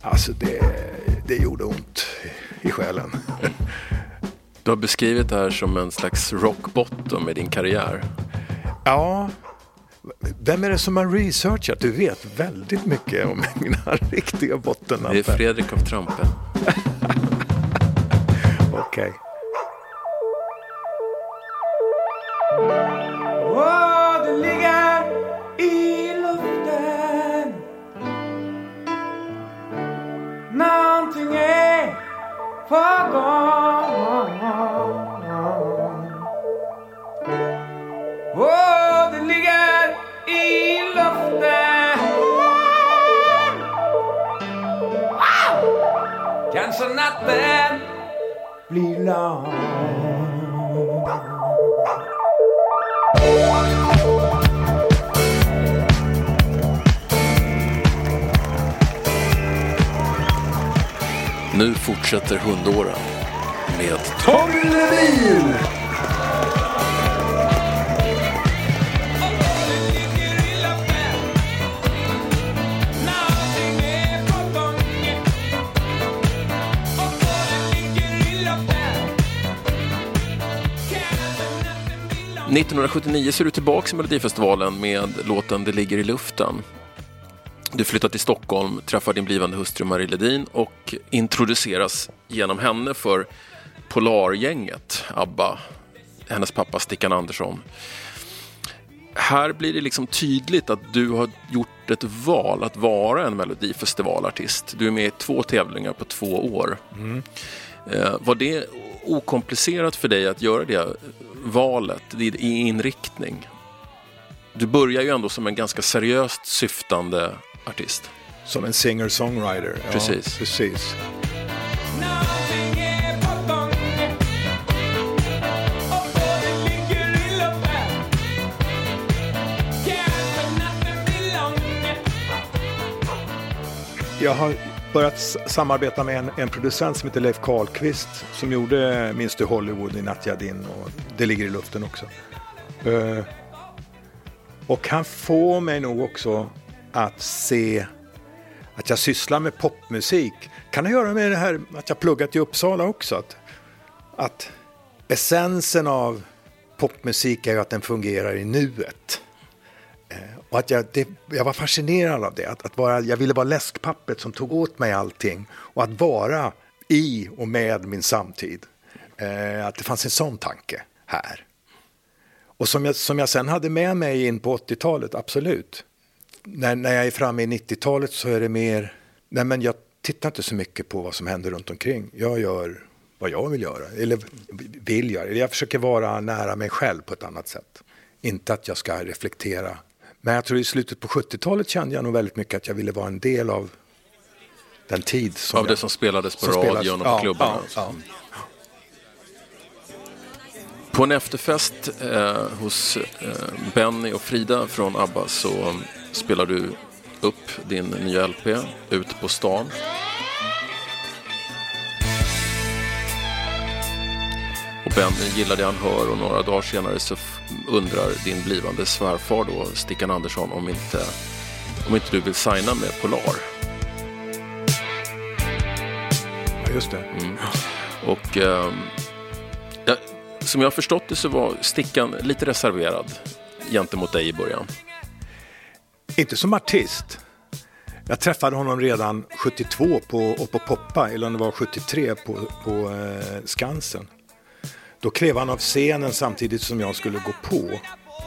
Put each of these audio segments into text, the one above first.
Alltså det, det gjorde ont i själen. Du har beskrivit det här som en slags rock bottom i din karriär. Ja, vem är det som har researchat? Du vet väldigt mycket om mina riktiga bottennappar. Det är Fredrik av Trampe. Okej. Okay. Nu fortsätter hundåren med Tommy Levin! –1979 så är du tillbaka i Melodifestivalen med låten Det ligger i luften. Du flyttar till Stockholm, träffar din blivande hustru Marie Ledin och introduceras genom henne för Polargänget, ABBA, hennes pappa Stickan Andersson. Här blir det liksom tydligt att du har gjort ett val att vara en melodifestivalartist. Du är med i två tävlingar på två år. Mm. Var det okomplicerat för dig att göra det valet i inriktning? Du börjar ju ändå som en ganska seriöst syftande artist. Som en singer-songwriter. Precis. Ja, precis. Jag har börjat samarbeta med en, en, producent som heter Leif Karlqvist som gjorde Minns du Hollywood i Natja Din och Det ligger i luften också. Uh, och han får mig nog också att se att jag sysslar med popmusik. Kan det göra med det här att jag pluggat i Uppsala också? Att, att essensen av popmusik är ju att den fungerar i nuet. Och att jag, det, jag var fascinerad av det. Att, att vara, jag ville vara läskpappret som tog åt mig allting. Och att vara i och med min samtid. Eh, att det fanns en sån tanke här. Och som jag, som jag sen hade med mig in på 80-talet, absolut när, när jag är framme i 90-talet så är det mer, nej men jag tittar inte så mycket på vad som händer runt omkring. Jag gör vad jag vill göra, eller vill göra. Jag försöker vara nära mig själv på ett annat sätt. Inte att jag ska reflektera. Men jag tror i slutet på 70-talet kände jag nog väldigt mycket att jag ville vara en del av den tid. Som av jag, det som spelades på radion spelades, och på ja, klubbarna? Ja, ja. På en efterfest eh, hos eh, Benny och Frida från ABBA så spelar du upp din nya LP ut på stan. Och Benny gillar det han hör och några dagar senare så undrar din blivande svärfar då, Stickan Andersson, om inte, om inte du vill signa med Polar. Ja, just det. Mm. Och eh, ja, som jag har förstått det så var Stickan lite reserverad gentemot dig i början. Inte som artist. Jag träffade honom redan 72 på, och på Poppa, eller om det var 73 på, på eh, Skansen. Då klev han av scenen samtidigt som jag skulle gå på.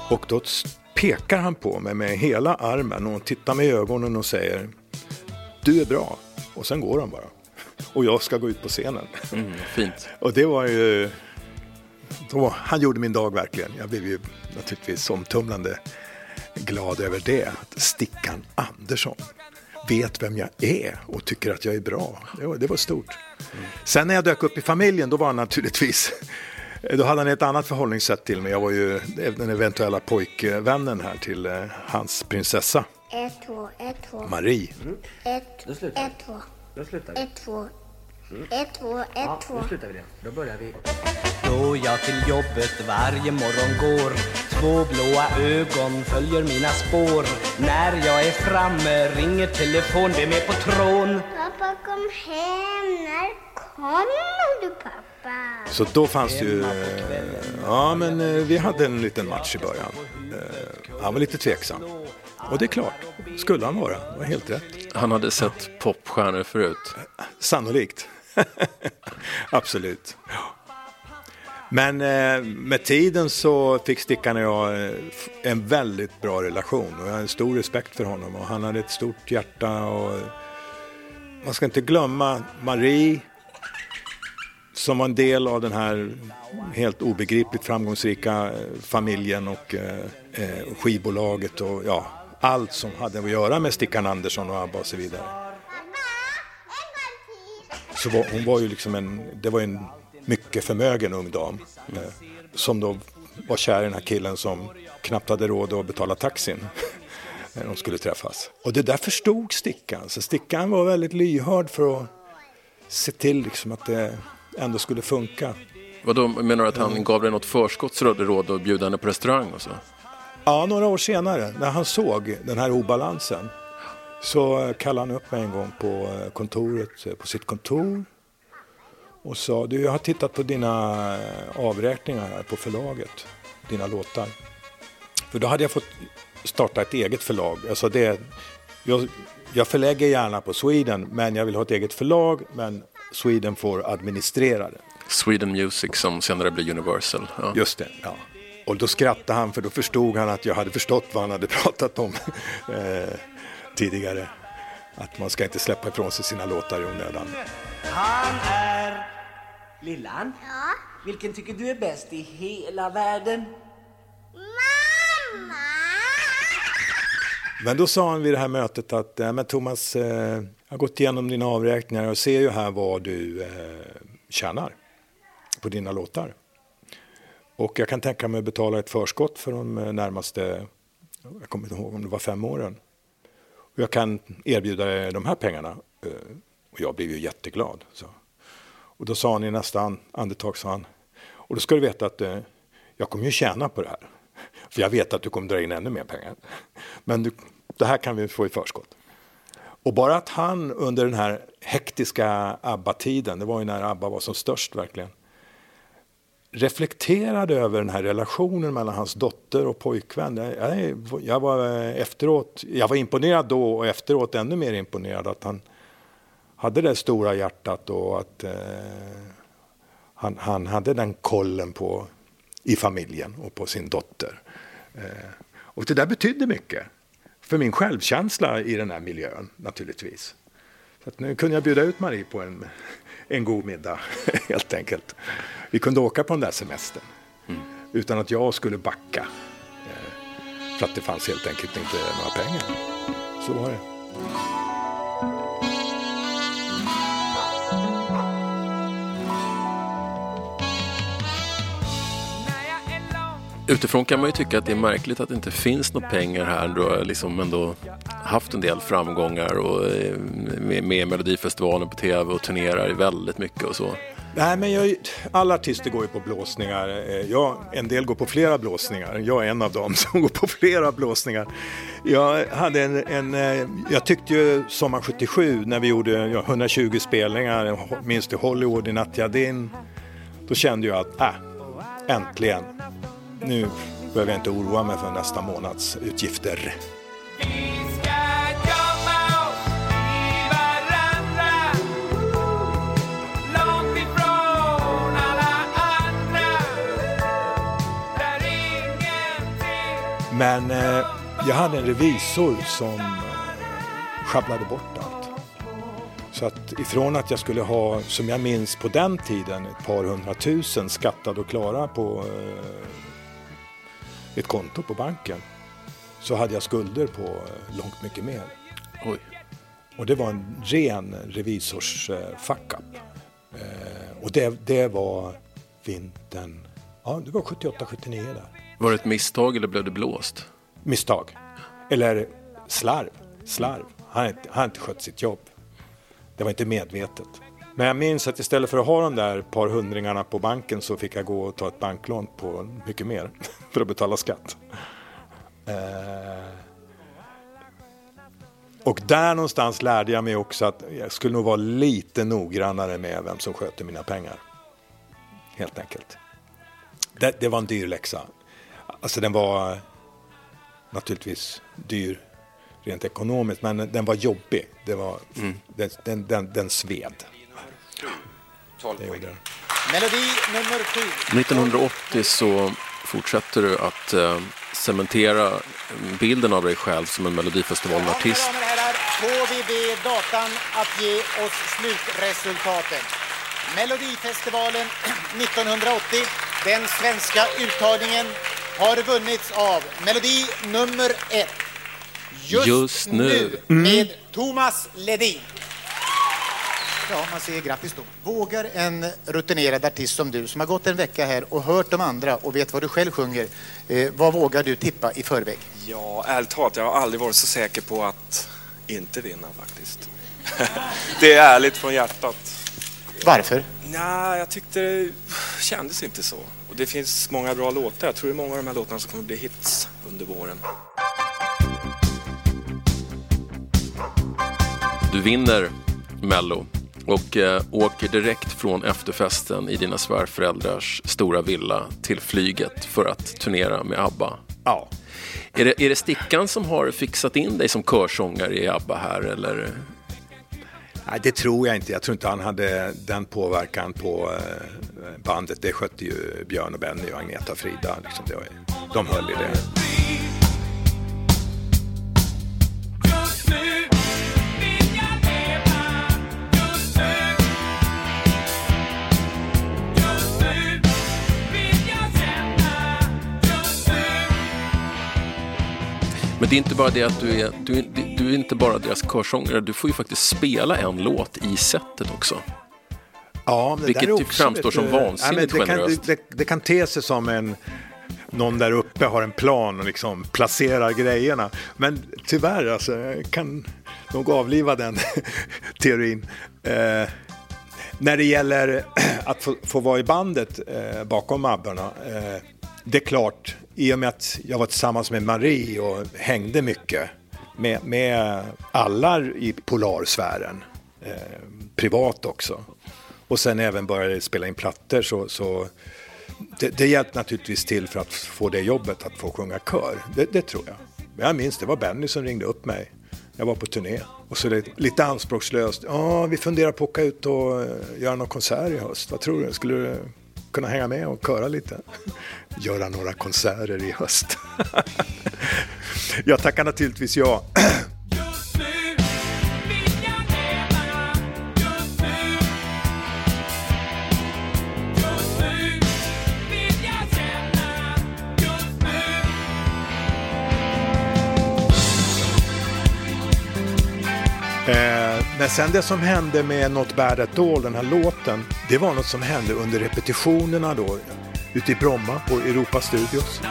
Och då pekar han på mig med hela armen och tittar mig i ögonen och säger Du är bra. Och sen går han bara. Och jag ska gå ut på scenen. Mm, fint. och det var ju... Då, han gjorde min dag verkligen. Jag blev ju naturligtvis omtumlande glad över det. Att Stickan Andersson vet vem jag är och tycker att jag är bra. Det var, det var stort. Mm. Sen när jag dök upp i familjen, då var han naturligtvis då hade han ett annat förhållningssätt till mig. Jag var ju den eventuella pojkvännen här till eh, hans prinsessa. Ett, två, ett, två. Marie. Mm. Ett, ett, två. Ett, två. Ett, två, ett, två. Nu slutar vi det. Då börjar vi. Då jag till jobbet varje morgon går Två blåa ögon följer mina spår När jag är framme ringer telefon, vem är på trån? Pappa kom hem. När kommer du pappa? Så då fanns det ju, eh, ja men eh, vi hade en liten match i början. Eh, Han var lite tveksam. Och det är klart, skulle han vara, det var helt rätt. Han hade sett popstjärnor förut. Sannolikt. Absolut. Men med tiden så fick Stickan och jag en väldigt bra relation och jag har en stor respekt för honom och han hade ett stort hjärta och man ska inte glömma Marie som var en del av den här helt obegripligt framgångsrika eh, familjen och eh, eh, skivbolaget och ja, allt som hade att göra med Stickan Andersson och ABBA och så vidare. Så var, hon var ju liksom en, det var en mycket förmögen ung dam eh, som då var kär i den här killen som knappt hade råd att betala taxin när de skulle träffas. Och det där förstod Stickan, så Stickan var väldigt lyhörd för att se till liksom att det ändå skulle funka. Vadå, menar du att han gav dig något råd att bjuda henne på restaurang och så? Ja, några år senare när han såg den här obalansen så eh, kallade han upp mig en gång på eh, kontoret, eh, på sitt kontor och sa du jag har tittat på dina avräkningar här på förlaget, dina låtar. För då hade jag fått starta ett eget förlag. Alltså det, jag, jag förlägger gärna på Sweden men jag vill ha ett eget förlag men Sweden får administrera det. Sweden Music som senare blir Universal. Ja. Just det, ja. Och då skrattade han för då förstod han att jag hade förstått vad han hade pratat om eh, tidigare. Att man ska inte släppa ifrån sig sina låtar i onödan. Han är... Lillan? Ja? Vilken tycker du är bäst i hela världen? Men då sa han vid det här mötet att eh, men Thomas, eh, jag har gått igenom dina avräkningar och ser ju här vad du eh, tjänar på dina låtar. Och jag kan tänka mig att betala ett förskott för de eh, närmaste, jag kommer inte ihåg om det var fem åren. Och jag kan erbjuda dig de här pengarna. Och jag blev ju jätteglad. Så. Och då sa han i nästa andetag, sa han, och då ska du veta att jag kommer ju tjäna på det här. För jag vet att du kommer dra in ännu mer pengar. Men du, det här kan vi få i förskott. Och bara att han under den här hektiska ABBA-tiden, det var ju när ABBA var som störst verkligen, reflekterade över den här relationen mellan hans dotter och pojkvän. Jag, jag, var efteråt, jag var imponerad då och efteråt ännu mer imponerad att han hade det stora hjärtat och att eh, han, han hade den kollen på, i familjen och på sin dotter. Eh, och det där betydde mycket för min självkänsla i den här miljön naturligtvis. Så nu kunde jag bjuda ut Marie på en, en god middag helt enkelt. Vi kunde åka på den där semestern utan att jag skulle backa. Eh, för att det fanns helt enkelt inte några pengar. Så var det. Utifrån kan man ju tycka att det är märkligt att det inte finns några pengar här. Du har liksom ändå haft en del framgångar och eh, med, med Melodifestivalen på tv och turnerar väldigt mycket och så. Nej, men jag, alla artister går ju på blåsningar. Eh, jag, en del går på flera blåsningar. Jag är en av dem som går på flera blåsningar. Jag, hade en, en, eh, jag tyckte ju sommar 77 när vi gjorde ja, 120 spelningar, minst i Hollywood, i Natja Din. Då kände jag att, äh, äntligen. Nu behöver jag inte oroa mig för nästa månads utgifter. Vi ska gömma oss i varandra Långt ifrån alla andra Där ingenting Men eh, jag hade en revisor som eh, sjabblade bort allt. Så att ifrån att jag skulle ha, som jag minns på den tiden, ett par hundratusen skattade och klara på eh, ett konto på banken så hade jag skulder på eh, långt mycket mer. Oj. Och det var en ren revisors eh, fuck up. Eh, och det, det var vintern, ja det var 78-79 där. Var det ett misstag eller blev det blåst? misstag. Eller slarv. Slarv. Han har inte skött sitt jobb. Det var inte medvetet. Men jag minns att istället för att ha de där par hundringarna på banken så fick jag gå och ta ett banklån på mycket mer för att betala skatt. Eh, och där någonstans lärde jag mig också att jag skulle nog vara lite noggrannare med vem som sköter mina pengar. Helt enkelt. Det, det var en dyr läxa. Alltså den var naturligtvis dyr rent ekonomiskt, men den var jobbig. Det var, den, den, den, den sved. Det gjorde den. Melodi nummer sju. 1980 så fortsätter du att eh, cementera bilden av dig själv som en Melodifestivalen-artist. Och herrar, får vi be datan att ge oss slutresultaten. Melodifestivalen 1980, den svenska uttagningen, har vunnits av melodi nummer ett. Just, Just nu. med Thomas Ledin. Ja, man säger grattis då. Vågar en rutinerad artist som du som har gått en vecka här och hört de andra och vet vad du själv sjunger, eh, vad vågar du tippa i förväg? Ja, ärligt talat, jag har aldrig varit så säker på att inte vinna faktiskt. det är ärligt från hjärtat. Varför? Nej, jag tyckte det kändes inte så. Och det finns många bra låtar. Jag tror det är många av de här låtarna som kommer bli hits under våren. Du vinner Mello och eh, åker direkt från efterfesten i dina svärföräldrars stora villa till flyget för att turnera med ABBA. Ja. Är det, är det Stickan som har fixat in dig som körsångare i ABBA här eller? Nej, det tror jag inte. Jag tror inte han hade den påverkan på eh, bandet. Det skötte ju Björn och Benny och Agneta och Frida. Liksom det de höll i det. Men det är inte bara det att du är, du, är- du är inte bara deras körsångare, du får ju faktiskt spela en låt i setet också. Ja, men det Vilket där är ju framstår som lite- vansinnigt men det, kan, generöst. det, det, det kan te sig som en någon där uppe har en plan och liksom placerar grejerna. Men tyvärr, alltså, jag kan nog avliva den teorin. Eh, när det gäller att få, få vara i bandet eh, bakom Abborna, eh, det är klart, i och med att jag var tillsammans med Marie och hängde mycket med, med alla i polarsfären, eh, privat också. Och sen även började spela in plattor så, så det, det hjälpte naturligtvis till för att få det jobbet, att få sjunga kör. Det, det tror jag. Men jag minns, det var Benny som ringde upp mig. Jag var på turné. Och så lite, lite anspråkslöst. Ja, vi funderar på att åka ut och eh, göra någon konsert i höst. Vad tror du? Skulle du kunna hänga med och köra lite? Göra några konserter i höst. jag tackar naturligtvis ja. Eh, men sen det som hände med Not bad at all, den här låten, det var något som hände under repetitionerna då ute i Bromma på Europa Studios.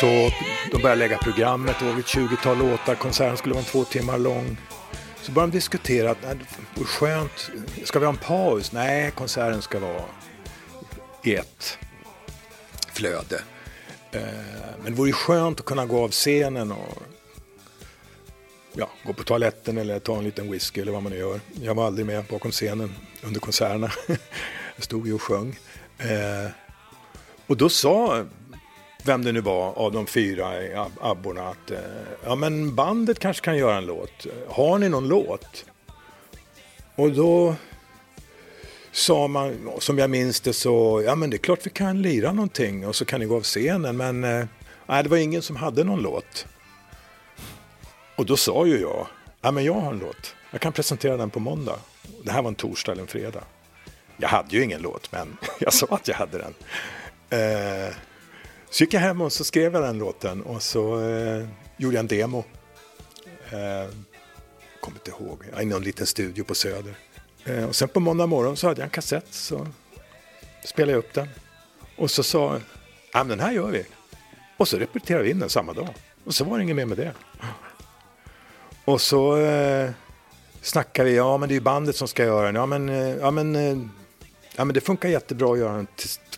Så de började lägga programmet, det var ett 20-tal låtar, konserten skulle vara två timmar lång. Så började de diskutera att nej, skönt, ska vi ha en paus? Nej, konserten ska vara i ett flöde. Eh, men det vore skönt att kunna gå av scenen och ja, gå på toaletten eller ta en liten whisky eller vad man nu gör. Jag var aldrig med bakom scenen under konserterna. Jag stod ju och sjöng. Eh, och då sa vem det nu var av de fyra abborna att eh, ja men bandet kanske kan göra en låt. Har ni någon låt? Och då sa man, som jag minns det så, ja men det är klart vi kan lira någonting och så kan ni gå av scenen men eh, nej det var ingen som hade någon låt. Och då sa ju jag, ja men jag har en låt, jag kan presentera den på måndag. Det här var en torsdag eller en fredag. Jag hade ju ingen låt men jag sa att jag hade den. Eh, så gick jag hem och så skrev jag den låten och så eh, gjorde jag en demo. Eh, kommer inte ihåg, i någon liten studio på Söder. Eh, och sen på måndag morgon så hade jag en kassett så spelade jag upp den. Och så sa ja men den här gör vi. Och så repeterade vi in den samma dag. Och så var det inget mer med det. Och så eh, snackade vi, ja men det är ju bandet som ska göra den. Ja men, eh, ja, men, eh, ja, men det funkar jättebra att göra den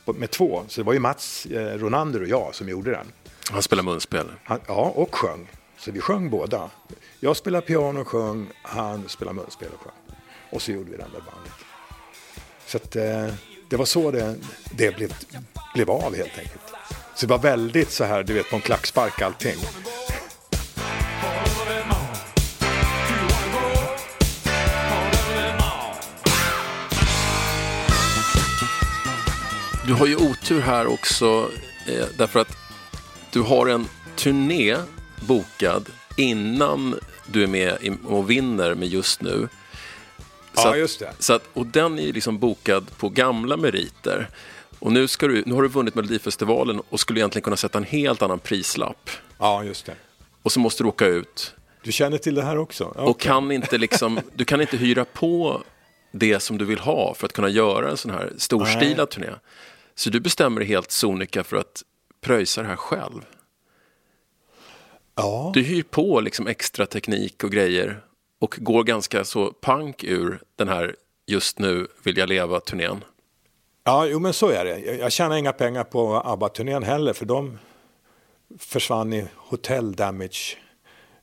med två. Så det var ju Mats eh, Ronander och jag som gjorde den. Han spelar munspel. Han, ja, och sjöng. Så vi sjöng båda. Jag spelade piano och sjöng, han spelade munspel och sjöng. Och så gjorde vi den där bandet. Så att, eh, det var så det, det blev, blev av helt enkelt. Så det var väldigt så här, du vet, på en klackspark allting. Du har ju otur här också eh, därför att du har en turné bokad innan du är med och vinner med just nu. Så Ja, att- just det. Så att, och den är ju liksom bokad på gamla meriter. Och nu, ska du, nu har du vunnit Melodifestivalen och skulle egentligen kunna sätta en helt annan prislapp. Ja, just det. Och så måste du åka ut Du känner till det här också? Ja, och kan inte liksom, du kan inte hyra på det som du vill ha för att kunna göra en sån här storstilad turné. Så du bestämmer dig helt sonika för att pröjsa det här själv. Ja. Du hyr på liksom extra teknik och grejer och går ganska så pank ur den här just nu vill jag leva-turnén. Ja, jo men så är det. Jag, jag tjänar inga pengar på ABBA-turnén heller för de försvann i hotel damage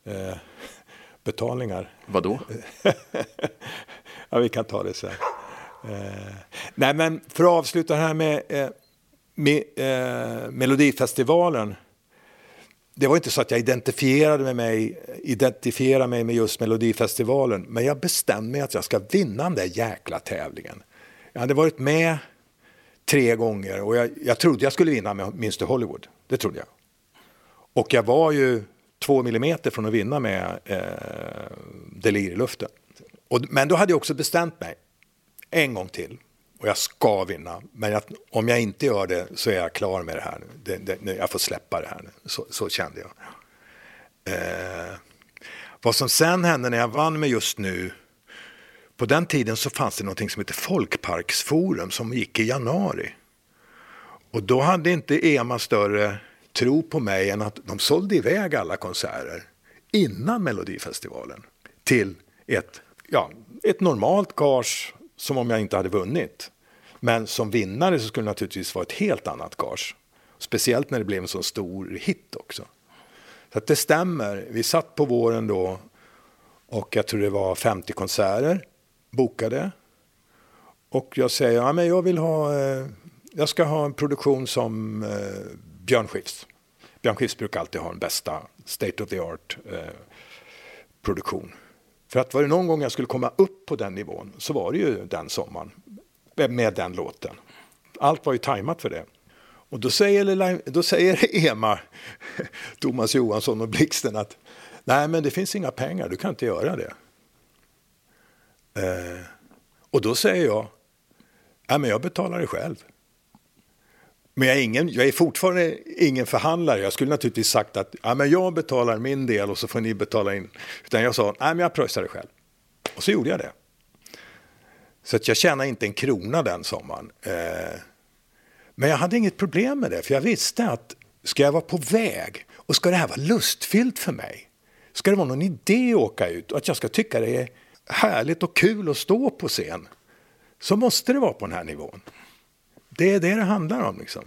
eh, betalningar. Vadå? ja, vi kan ta det sen. Eh, nej, men för att avsluta det här med, eh, med eh, Melodifestivalen. Det var inte så att jag identifierade med mig, identifierade mig med just Melodifestivalen, men jag bestämde mig att jag ska vinna den där jäkla tävlingen. Jag hade varit med tre gånger och jag, jag trodde jag skulle vinna med Minst i Hollywood. Det trodde jag. Och jag var ju två millimeter från att vinna med eh, Delir i luften. Och, men då hade jag också bestämt mig en gång till. Och jag ska vinna. Men jag, om jag inte gör det så är jag klar med det här nu. Det, det, nu- jag får släppa det här nu. Så, så kände jag. Eh, vad som sen hände när jag vann med just nu. På den tiden så fanns det någonting som hette Folkparksforum som gick i januari. Och då hade inte EMA större tro på mig än att de sålde iväg alla konserter innan Melodifestivalen till ett, ja, ett normalt gage som om jag inte hade vunnit. Men som vinnare så skulle det naturligtvis vara ett helt annat gage. Speciellt när det blev en så stor hit också. Så att det stämmer. Vi satt på våren då och jag tror det var 50 konserter bokade. Och jag säger, ja, men jag vill ha, eh, jag ska ha en produktion som eh, Björn Skifs. Björn Skifs brukar alltid ha den bästa state of the art eh, produktion. För att var det någon gång jag skulle komma upp på den nivån så var det ju den sommaren med den låten. Allt var ju tajmat för det. Och då säger, då säger Ema, Thomas Johansson och Blixten att nej men det finns inga pengar, du kan inte göra det. Eh, och då säger jag, nej men jag betalar det själv. Men jag är, ingen, jag är fortfarande ingen förhandlare. Jag skulle naturligtvis sagt att ja, men jag betalar min del och så får ni betala in. Utan jag sa, nej men jag pröjsar det själv. Och så gjorde jag det. Så att jag tjänade inte en krona den sommaren. Eh, men jag hade inget problem med det, för jag visste att ska jag vara på väg och ska det här vara lustfyllt för mig? Ska det vara någon idé att åka ut och att jag ska tycka det är härligt och kul att stå på scen? Så måste det vara på den här nivån. Det är det det handlar om liksom.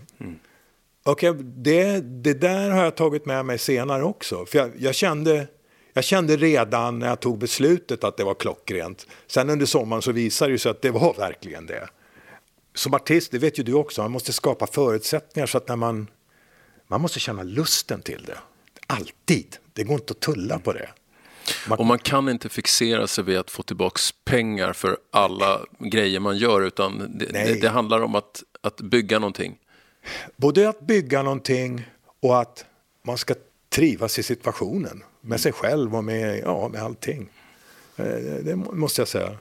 Och jag, det, det där har jag tagit med mig senare också. För jag, jag, kände, jag kände redan när jag tog beslutet att det var klockrent. Sen under sommaren så visade det sig att det var verkligen det. Som artist, det vet ju du också, man måste skapa förutsättningar så att när man... Man måste känna lusten till det. Alltid. Det går inte att tulla på det. Man, Och man kan inte fixera sig vid att få tillbaks pengar för alla grejer man gör utan det, det, det handlar om att, att bygga någonting. Både att bygga någonting och att man ska trivas i situationen. Med sig själv och med, ja, med allting. Eh, det, det måste jag säga.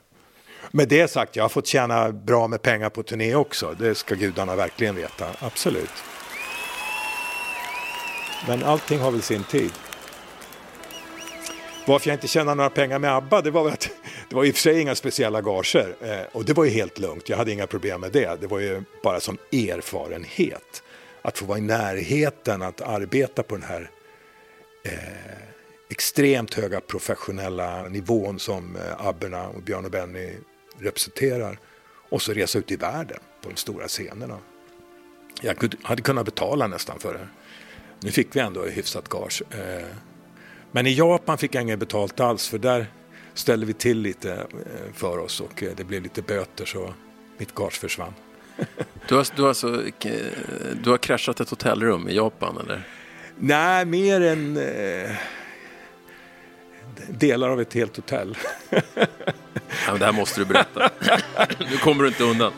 Med det sagt, jag har fått tjäna bra med pengar på turné också. Det ska gudarna verkligen veta. Absolut. Men allting har väl sin tid. Varför jag inte tjänade några pengar med ABBA, det var väl att det var i och för sig inga speciella gager. Eh, och det var ju helt lugnt, jag hade inga problem med det. Det var ju bara som erfarenhet. Att få vara i närheten, att arbeta på den här eh, extremt höga professionella nivån som eh, Abberna och Björn och Benny representerar. Och så resa ut i världen på de stora scenerna. Jag hade kunnat betala nästan för det. Nu fick vi ändå hyfsat gage. Eh, men i Japan fick jag inget betalt alls för där ställde vi till lite eh, för oss och eh, det blev lite böter så mitt gage försvann. Du har, du, har alltså, eh, du har kraschat ett hotellrum i Japan eller? Nej, mer än eh, delar av ett helt hotell. Ja, men det här måste du berätta. nu kommer du inte undan.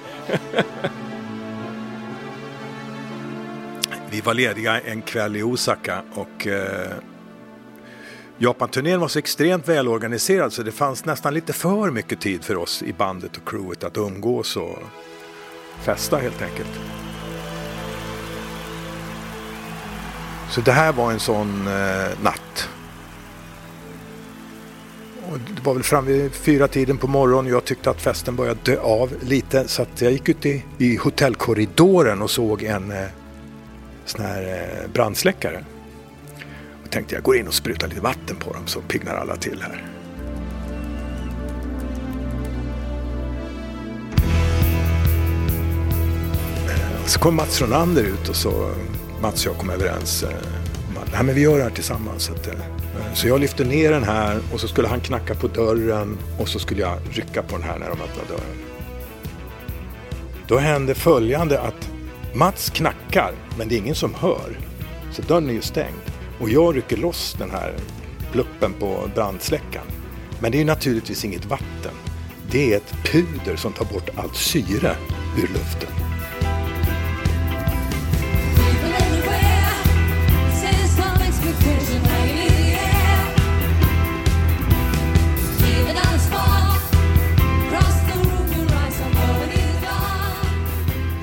Vi var lediga en kväll i Osaka och eh, Japan-turnén var så extremt välorganiserad så det fanns nästan lite för mycket tid för oss i bandet och crewet att umgås och festa helt enkelt. Så det här var en sån eh, natt. Och det var väl fram vid fyra tiden på morgonen jag tyckte att festen började dö av lite så att jag gick ut i, i hotellkorridoren och såg en eh, sån här eh, brandsläckare. Tänkte jag går in och sprutar lite vatten på dem så piggnar alla till här. Så kom Mats Ronander ut och så Mats och jag kom överens. Eh, om att, Nej, men vi gör det här tillsammans. Så, att, eh, så jag lyfte ner den här och så skulle han knacka på dörren och så skulle jag rycka på den här när de öppnade dörren. Då hände följande att Mats knackar, men det är ingen som hör. Så dörren är ju stängd. Och jag rycker loss den här pluppen på brandsläckaren. Men det är naturligtvis inget vatten. Det är ett puder som tar bort allt syre ur luften.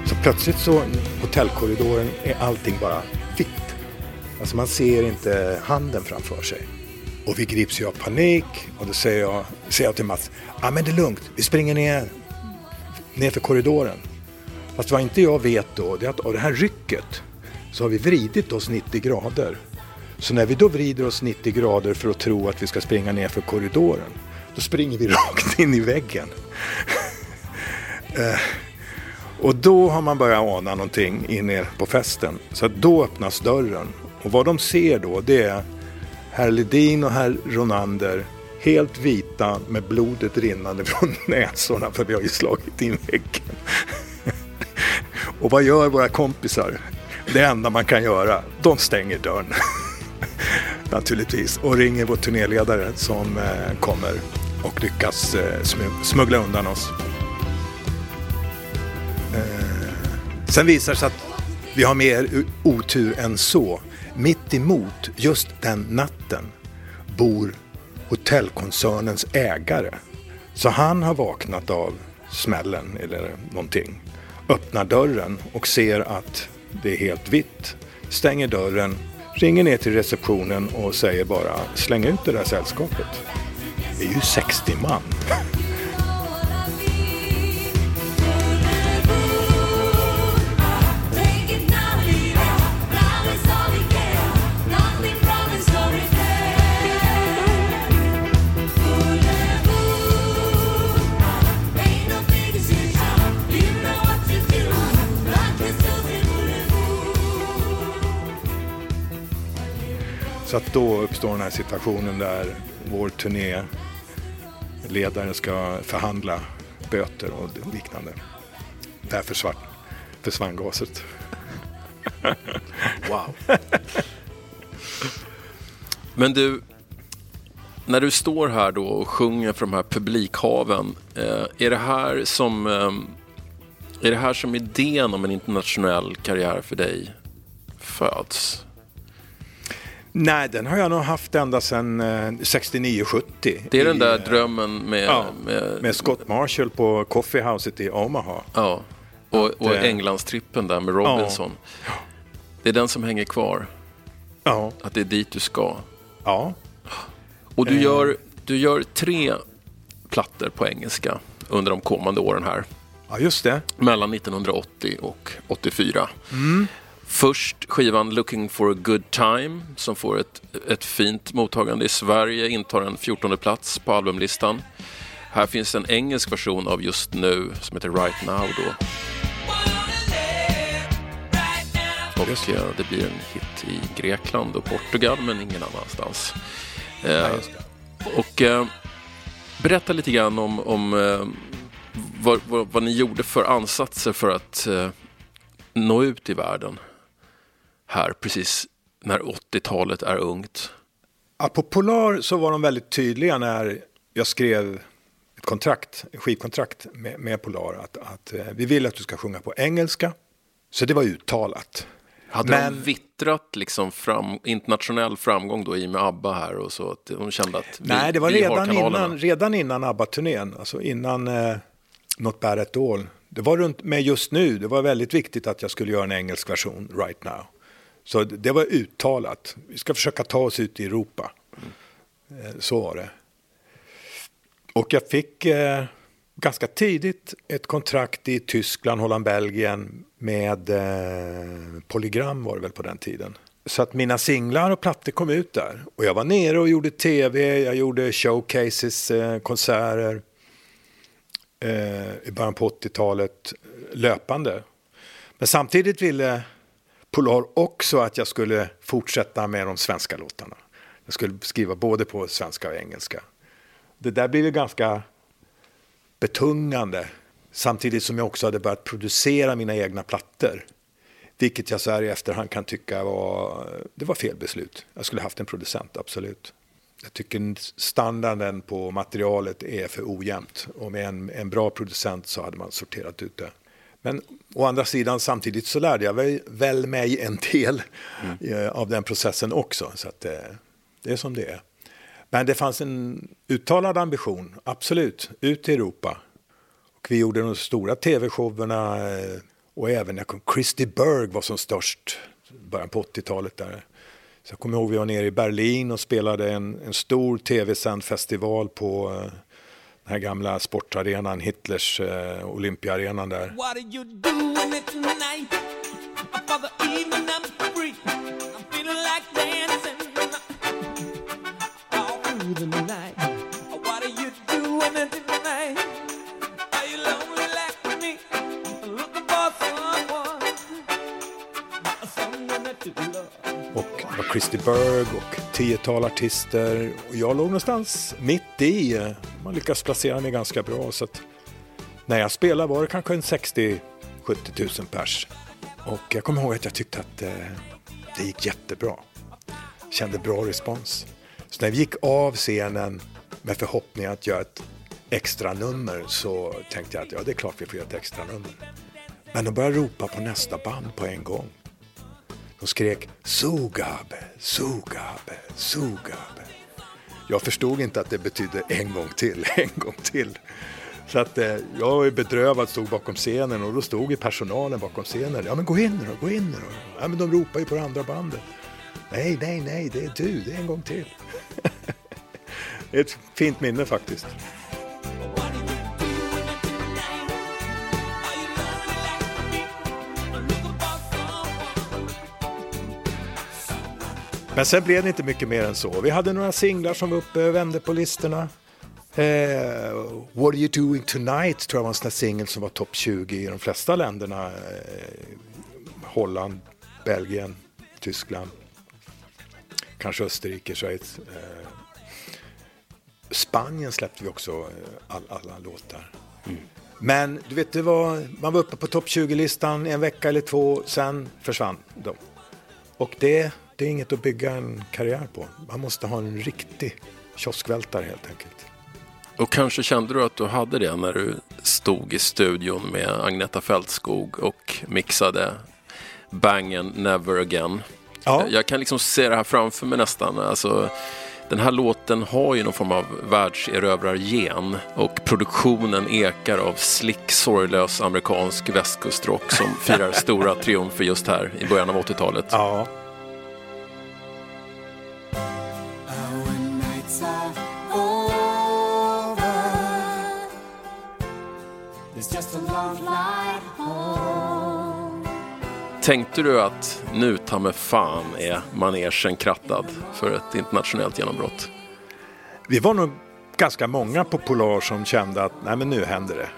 Så plötsligt så hotellkorridoren är allting bara. Alltså man ser inte handen framför sig. Och vi grips ju av panik och då säger jag, säger jag till Mats, ja men det är lugnt, vi springer ner, ner för korridoren. Fast vad inte jag vet då, det är att av det här rycket så har vi vridit oss 90 grader. Så när vi då vrider oss 90 grader för att tro att vi ska springa ner för korridoren, då springer vi rakt in i väggen. Eh, och då har man börjat ana någonting inne på festen. Så att då öppnas dörren. Och vad de ser då det är herr Ledin och herr Ronander helt vita med blodet rinnande från näsorna för vi har ju slagit in väggen. och vad gör våra kompisar? Det enda man kan göra, de stänger dörren. Naturligtvis. Och ringer vår turnéledare som eh, kommer och lyckas eh, smuggla undan oss. Eh, sen visar det sig att vi har mer otur än så. Mitt emot just den natten bor hotellkoncernens ägare. Så han har vaknat av smällen eller någonting. Öppnar dörren och ser att det är helt vitt. Stänger dörren, ringer ner till receptionen och säger bara släng ut det där sällskapet. Det är ju 60 man. Så att då uppstår den här situationen där vår turnéledare ska förhandla böter och liknande. Där försvann, försvann gaset. Wow. Men du, när du står här då och sjunger för de här publikhaven, eh, är det här som eh, är det här som idén om en internationell karriär för dig föds? Nej, den har jag nog haft ända sedan eh, 69-70. Det är den i, där eh, drömmen med, Ja, med, med Scott Marshall på Coffeehouset i Omaha. ja, och, och eh, Englandstrippen där med Robinson. Det är den som hänger kvar, Ja, att det är dit du ska. ja. Och du gör, du gör tre plattor på engelska under de kommande åren här. Ja, just det. Mellan 1980 och 84. Mm. Först skivan Looking for a good time som får ett, ett fint mottagande i Sverige, intar en 14 plats på albumlistan. Här finns en engelsk version av Just nu som heter Right Now då. Och eh, det blir en hit i Grekland och Portugal men ingen annanstans. Eh, och eh, berätta lite grann om, om eh, vad, vad, vad ni gjorde för ansatser för att nå ut i världen här precis när 80-talet är ungt. Ja, på Polar så var de väldigt tydliga när jag skrev ett kontrakt, ett skivkontrakt med, med Polar att, att eh, vi vill att du ska sjunga på engelska. Så det var uttalat. Hade Men- de vittrat liksom fram, internationell framgång då i och med ABBA här och så? Att de kände att vi, Nej, det var redan innan, redan innan ABBA-turnén, alltså innan eh, Not Bad At All. Det var runt med just nu, det var väldigt viktigt att jag skulle göra en engelsk version right now. Så det var uttalat, vi ska försöka ta oss ut i Europa. Eh, så var det. Och jag fick eh, ganska tidigt ett kontrakt i Tyskland, Holland, Belgien med eh, Polygram var det väl på den tiden. Så att mina singlar och plattor kom ut där. Och jag var nere och gjorde tv, jag gjorde showcases, eh, konserter eh, i början på 80-talet eh, löpande. Men samtidigt ville Polar också att jag skulle fortsätta med de svenska låtarna. Jag skulle skriva både på svenska och engelska. Det där blev ju ganska betungande. Samtidigt som jag också hade börjat producera mina egna plattor. Vilket jag så här i efterhand kan tycka var, det var fel beslut. Jag skulle haft en producent, absolut. Jag tycker standarden på materialet är för ojämnt. Och med en, en bra producent så hade man sorterat ut det. Men å andra sidan samtidigt så lärde jag väl, mig en del eh, av den processen också. Så att, eh, det är som det är. Men det fanns en uttalad ambition, absolut, ut i Europa. Och vi gjorde de stora tv-showerna eh, och även när Christy Berg var som störst början på 80-talet där. Så jag kommer ihåg vi var nere i Berlin och spelade en, en stor tv-sänd festival på den här gamla sportarenan, Hitlers eh, Olympiaarenan där. Like dancing all through the night. Det var Christy Berg och tiotal artister. Och jag låg någonstans mitt i. Man lyckas placera mig ganska bra. Så att när jag spelade var det kanske en 60-70 000 pers. Och jag kommer ihåg att jag tyckte att eh, det gick jättebra. Kände bra respons. Så när vi gick av scenen med förhoppningen att göra ett extra nummer så tänkte jag att ja, det är klart vi får göra ett extra nummer. Men de började ropa på nästa band på en gång och skrek Sugabe, Sugabe, Sugabe. Jag förstod inte att det betydde en gång till, en gång till. Så att eh, jag var ju bedrövad, stod bakom scenen och då stod ju personalen bakom scenen. Ja men gå in nu då, gå in nu då. Ja men de ropar ju på det andra bandet. Nej, nej, nej, det är du, det är en gång till. ett fint minne faktiskt. Men sen blev det inte mycket mer än så. Vi hade några singlar som var uppe och vände på listorna. Eh, What are you doing tonight tror jag var en sån singel som var topp 20 i de flesta länderna. Eh, Holland, Belgien, Tyskland, kanske Österrike, Schweiz. Eh, Spanien släppte vi också eh, all, alla låtar. Men du vet, det var, man var uppe på topp 20-listan en vecka eller två, sen försvann de. Och det, det är inget att bygga en karriär på. Man måste ha en riktig kioskvältare helt enkelt. Och kanske kände du att du hade det när du stod i studion med Agneta Fältskog och mixade bangen Never Again. Ja. Jag kan liksom se det här framför mig nästan. Alltså, den här låten har ju någon form av världserövrargen och produktionen ekar av slick, sorglös amerikansk västkustrock som firar stora triumfer just här i början av 80-talet. Ja, Tänkte du att nu ta mig fan är manegen krattad för ett internationellt genombrott? Vi var nog ganska många på Polar som kände att nej men nu händer det.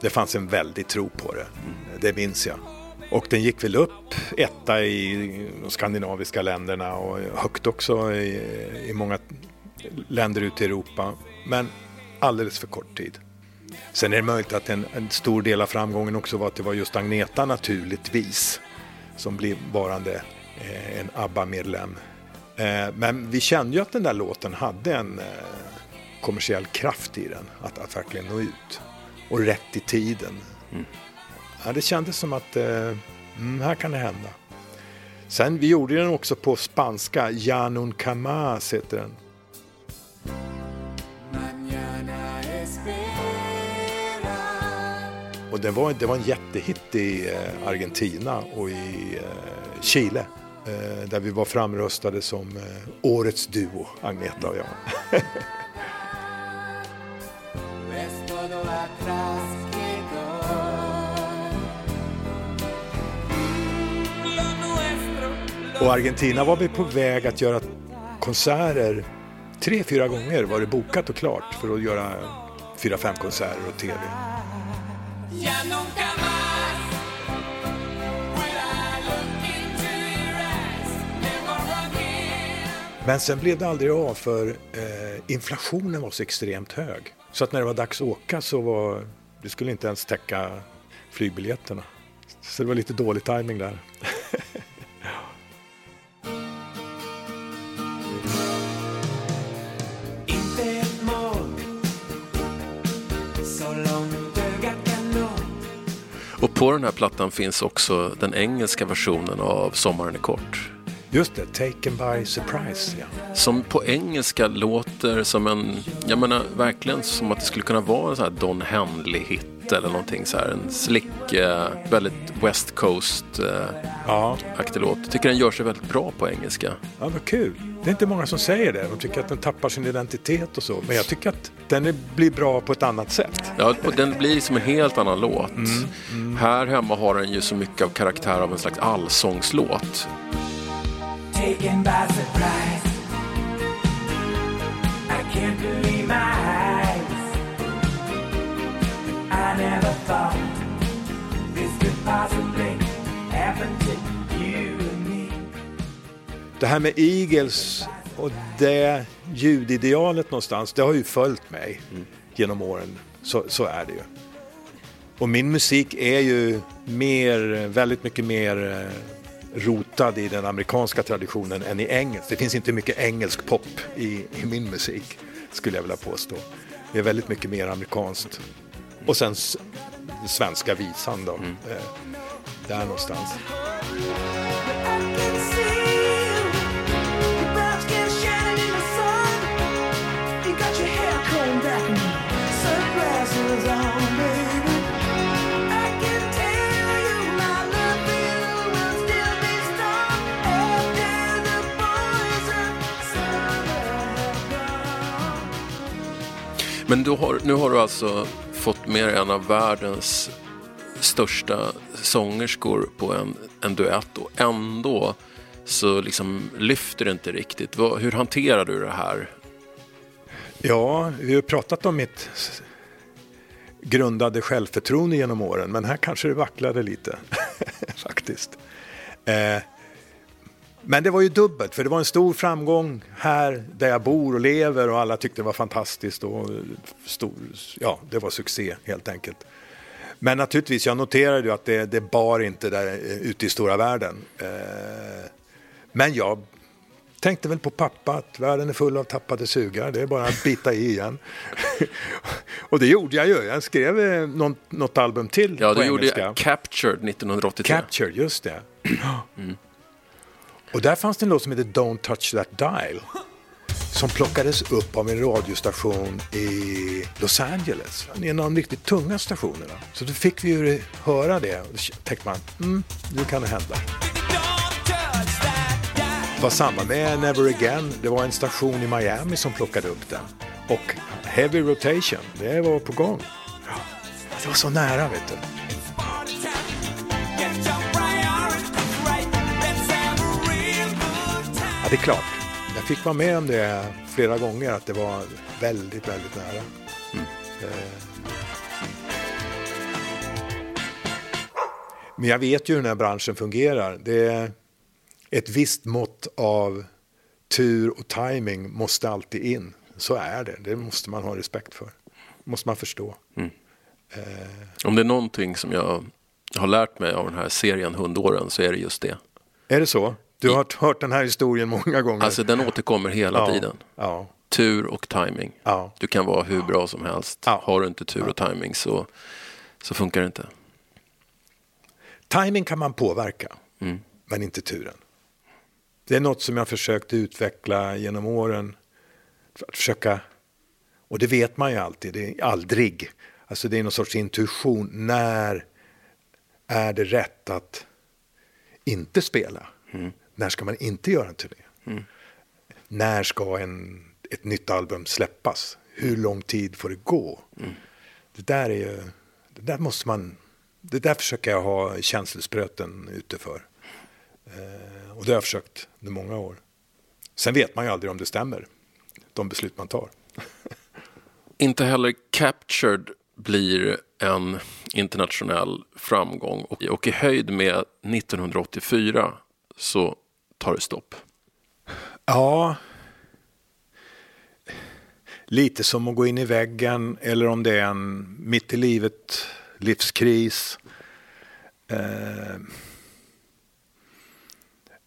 Det fanns en väldig tro på det. Det minns jag. Och den gick väl upp etta i de skandinaviska länderna och högt också i, i många länder ute i Europa. Men alldeles för kort tid. Sen är det möjligt att en, en stor del av framgången också var att det var just Agneta naturligtvis som blev varande eh, en ABBA-medlem. Eh, men vi kände ju att den där låten hade en eh, kommersiell kraft i den, att, att verkligen nå ut. Och rätt i tiden. Ja, det kändes som att eh, mm, här kan det hända. Sen, vi gjorde den också på spanska, Janun Camas heter den. Och det var, det var en jättehit i eh, Argentina och i eh, Chile. Eh, där vi var framröstade som årets duo, Agneta och jag. Och Argentina var vi på väg att göra konserter. Tre, fyra gånger var det bokat och klart för att göra fyra, fem konserter och tv. Men sen blev det aldrig av för eh, inflationen var så extremt hög. Så att när det var dags att åka så var det skulle inte ens täcka flygbiljetterna. Så det var lite dålig timing där. På den här plattan finns också den engelska versionen av Sommaren är kort. Just det, Taken by surprise. Ja. Som på engelska låter som en, jag menar verkligen som att det skulle kunna vara en sån här Don Henley-hit eller någonting så här. En slick, eh, väldigt West Coast-aktig Ja, låt. Jag tycker den gör sig väldigt bra på engelska. ja, vad kul. Det är inte många som säger det. De tycker att den tappar sin identitet och så. Men jag tycker att den är, blir bra på ett annat sätt. Ja, och den blir som en helt annan låt. Här hemma har den ju så mycket av karaktär av en slags allsångslåt. Taken by surprise. I can't believe my eyes. I never thought this could possibly happen to you and me. Det här med Eagles och det ljudidealet någonstans, det har ju följt mig genom åren. Så, så är det ju. Och min musik är ju mer, väldigt mycket mer eh, rotad i den amerikanska traditionen än i engelsk. Det finns inte mycket engelsk pop i, i min musik, skulle jag vilja påstå. Det är väldigt mycket mer amerikanskt. Och sen svenska visan då, eh, där någonstans. Men du har, nu har du alltså fått med dig en av världens största sångerskor på en, en duett och ändå så liksom lyfter det inte riktigt. Vad, hur hanterar du det här? Ja, vi har ju pratat om mitt grundade självförtroende genom åren, men här kanske det vacklade lite faktiskt. Eh, men det var ju dubbelt, för det var en stor framgång här där jag bor och lever och alla tyckte det var fantastiskt och stor, ja, det var succé helt enkelt. Men naturligtvis, jag noterade ju att det, det bar inte där eh, ute i stora världen. Eh, men jag tänkte väl på pappa att världen är full av tappade sugar. Det är bara att bita i igen. och det gjorde jag ju. Jag skrev eh, något, något album till Ja, på du gjorde engelska. Captured 1983. Capture, just det. Och där fanns det en låt som heter Don't touch that dial. Som plockades upp av en radiostation i Los Angeles. En av de riktigt tunga stationerna. Så då fick vi ju höra det. Och då tänkte man, mm, nu kan det hända. Det var samma med Never Again. Det var en station i Miami som plockade upp den. Och Heavy Rotation, det var på gång. Det var så nära vet du. Det är klart. Jag fick vara med om det flera gånger, att det var väldigt, väldigt nära. Eh. Men jag vet ju hur den här branschen fungerar. Det är ett visst mått av tur och timing måste alltid in. Så är det. Det måste man ha respekt för. måste man förstå. Om det är någonting som jag har lärt mig av den här serien Hundåren så är det just det. Är det så? Du har hört den här historien många gånger. Alltså den återkommer hela ja. tiden. Ja. Tur och timing. Ja. Du kan vara hur bra som helst. Har du inte tur och timing så, så funkar det inte. Timing kan man påverka, men inte turen. Det är något som jag försökt utveckla genom åren. För att försöka, och det vet man ju alltid, det är aldrig. Alltså det är någon sorts intuition. När är det rätt att inte spela? När ska man inte göra en turné? När ska en, ett nytt album släppas? Hur lång tid får det gå? Det där är ju, det där måste man, det där försöker jag ha känselspröten ute för. Eh, och det har jag försökt under många år. Sen vet man ju aldrig om det stämmer, de beslut man tar. Inte heller Captured blir en internationell framgång och, och i höjd med 1984 så tar det stopp. Ja, lite som att gå in i väggen eller om det är en mitt i livet livskris. Eh,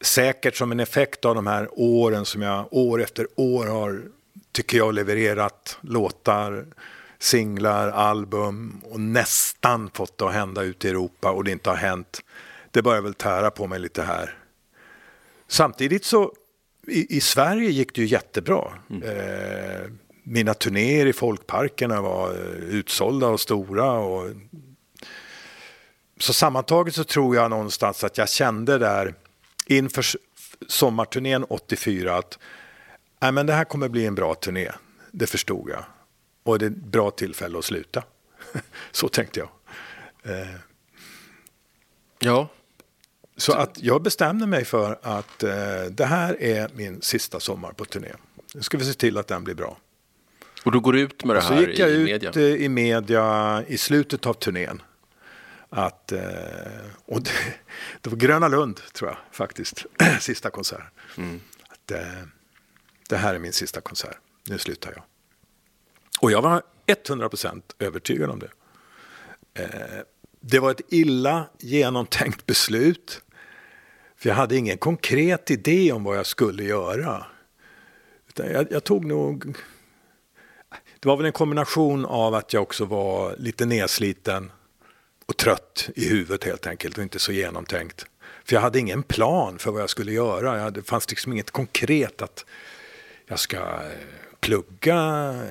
säkert som en effekt av de här åren som jag år efter år har, tycker jag, levererat låtar, singlar, album och nästan fått det att hända ute i Europa och det inte har hänt. Det börjar väl tära på mig lite här. Samtidigt så i, i Sverige gick det ju jättebra. Eh, mina turnéer i folkparkerna var eh, utsålda och stora. Och... Så sammantaget så tror jag någonstans att jag kände där inför sommarturnén 84 att Nej, men det här kommer bli en bra turné. Det förstod jag. Och det är ett bra tillfälle att sluta. så tänkte jag. Eh, Ja, så att jag bestämde mig för att eh, det här är min sista sommar på turné. Nu ska vi se till att den blir bra. och du går ut med det Så här gick jag i ut media. eh, i media i slutet av turnén. Att, eh, och det, det var Gröna Lund, tror jag, faktiskt. sista konsert. Att, eh, det här är min sista konsert. Nu slutar jag. Och jag var 100% övertygad om det. Eh, det var ett illa genomtänkt beslut. För jag hade ingen konkret idé om vad jag skulle göra. Utan jag, jag tog nog... Det var väl en kombination av att jag också var lite nedsliten och trött i huvudet helt enkelt och inte så genomtänkt. För jag hade ingen plan för vad jag skulle göra. Jag hade, det fanns liksom inget konkret att jag ska eh, plugga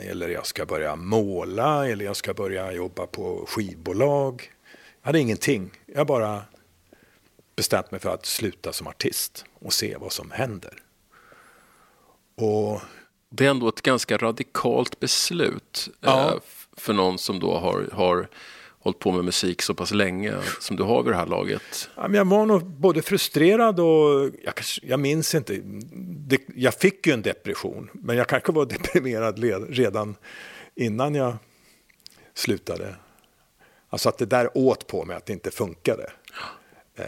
eller jag ska börja måla eller jag ska börja jobba på skivbolag. Jag hade ingenting. Jag bara bestämt mig för att sluta som artist och se vad som händer. Och Det är ändå ett ganska radikalt beslut Ja. eh, för någon som då har, har hållit på med musik så pass länge som du har vid det här laget. Ja, jag var nog både frustrerad och jag, jag minns inte. Det, jag fick ju en depression, men jag kanske var deprimerad redan innan jag slutade. Alltså att det där åt på mig, att det inte funkade. Eh,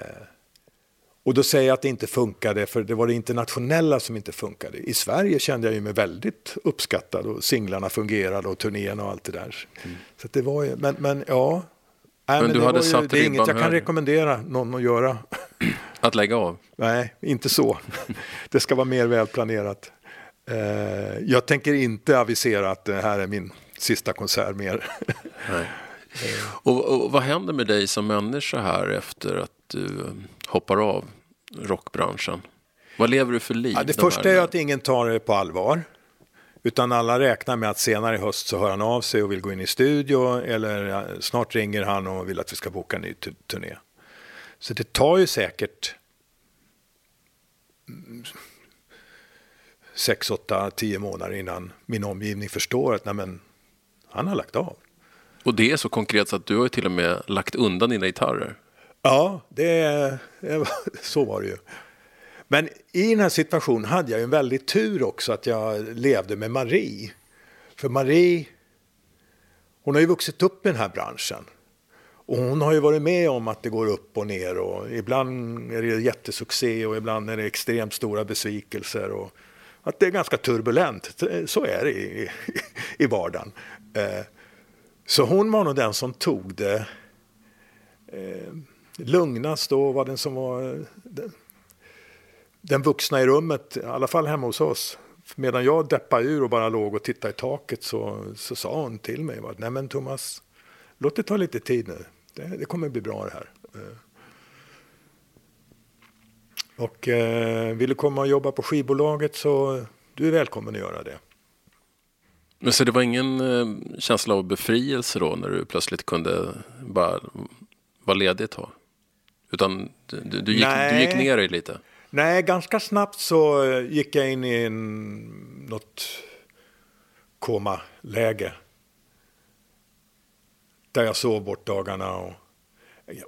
och då säger jag att det inte funkade, för det var det internationella som inte funkade. I Sverige kände jag ju mig väldigt uppskattad och singlarna fungerade och turnén och allt det där. Så att det var ju, men, men ja. Nej, Men du det hade ju, satt det är inget jag kan rekommendera någon att göra. Att lägga av. Nej, inte så. Det ska vara mer välplanerat. Eh, Jag tänker inte avisera att det här är min sista konsert mer. Och, och vad händer med dig som människa här efter att du hoppar av rockbranschen? Vad lever du för liv? Ja, det de första här- är att ingen tar det på allvar. Utan alla räknar med att senare i höst så hör han av sig och vill gå in i studio eller snart ringer han och vill att vi ska boka en ny tu- turné. Så det tar ju säkert mm, sex, åtta, tio månader innan min omgivning förstår att nej men, han har lagt av. Och det är så konkret så att du har till och med lagt undan dina gitarrer. Ja, det, det, så var det ju. Men i den här situationen hade jag ju en väldig tur också att jag levde med Marie. För Marie, hon har ju vuxit upp i den här branschen. Och hon har ju varit med om att det går upp och ner och ibland är det jättesuccé och ibland är det extremt stora besvikelser. Och att det är ganska turbulent, så är det i, i vardagen. Eh, så hon var nog den som tog det eh, lugnast och var den som var eh, den, den vuxna i rummet, i alla fall hemma hos oss. Medan jag deppade ur och bara låg och tittade i taket så, så sa hon till mig att nej men Thomas, låt det ta lite tid nu. Det, det kommer bli bra det här. Eh. Och eh, vill du komma och jobba på skivbolaget så du är välkommen att göra det. Men så det var ingen eh, känsla av befrielse då när du plötsligt kunde bara vara ledig ett tag? Utan du, du, gick, du gick ner dig lite? Nej, ganska snabbt så eh, gick jag in i en, något komaläge. Där jag sov bort dagarna och jag,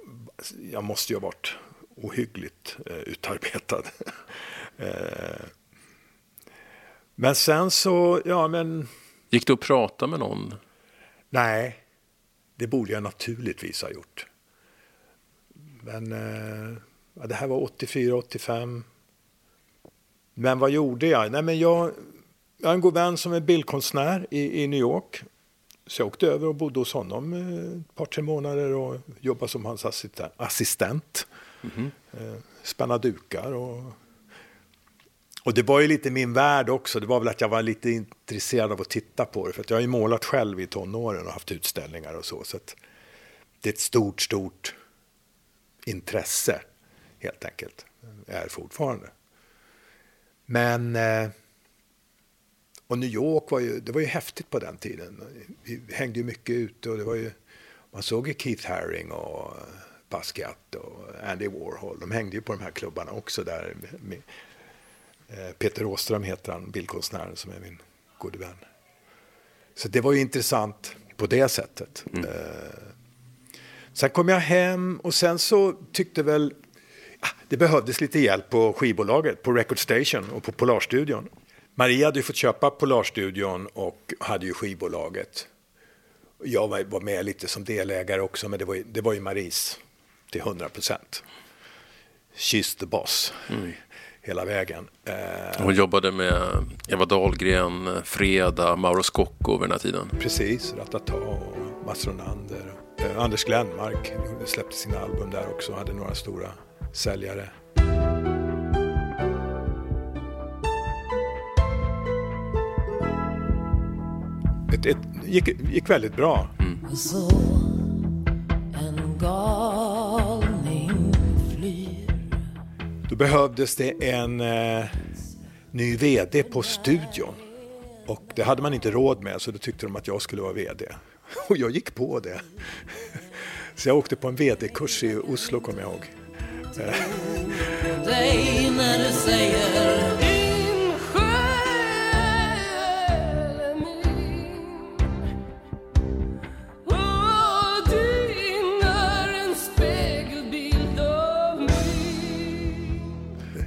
jag måste ju ha varit ohyggligt eh, utarbetad. eh, men sen så, ja men Gick du och pratade med någon? nej, det borde jag naturligtvis ha gjort. Men eh, ja, det här var 84, 85. Men vad gjorde jag? Nej, men jag, jag har en god vän som är bildkonstnär i, i New York. Så jag åkte över och bodde hos honom eh, ett par, tre månader och jobbade som hans assisten- assistent. Eh, Spänna dukar och... Och det var ju lite min värld också. Det var väl att jag var lite intresserad av att titta på det. För jag har ju målat själv i tonåren och haft utställningar och så. Så det är ett stort, stort intresse helt enkelt. Är fortfarande. Men eh, och New York var ju, det var ju häftigt på den tiden. Vi hängde ju mycket ute och det var ju, man såg ju Keith Haring och Basquiat och Andy Warhol. De hängde ju på de här klubbarna också där. Med, eh, Peter Åström heter han, bildkonstnären som är min gode vän. Så det var ju intressant på det sättet. Eh, Sen kom jag hem och sen så tyckte väl ah, det behövdes lite hjälp på skivbolaget, på Record Station och på Polarstudion. Maria hade ju fått köpa Polarstudion och hade ju skivbolaget. Jag var, med lite som delägare också, men det var, ju- det var ju Maries till 100 procent. She's the boss, hela vägen. Eh, Hon jobbade med Eva Dahlgren, Freda, Mauro Scocco vid den här tiden. Precis, Ratata och Mats Ronander. Eh, Anders Glenmark släppte sina album där också, hade några stora säljare. Det gick, gick väldigt bra. Flyr Då behövdes det en eh, ny vd på studion. Och det hade man inte råd med, så då tyckte de att jag skulle vara vd. Och jag gick på det. Så jag åkte på en vd-kurs i Oslo, kommer jag ihåg.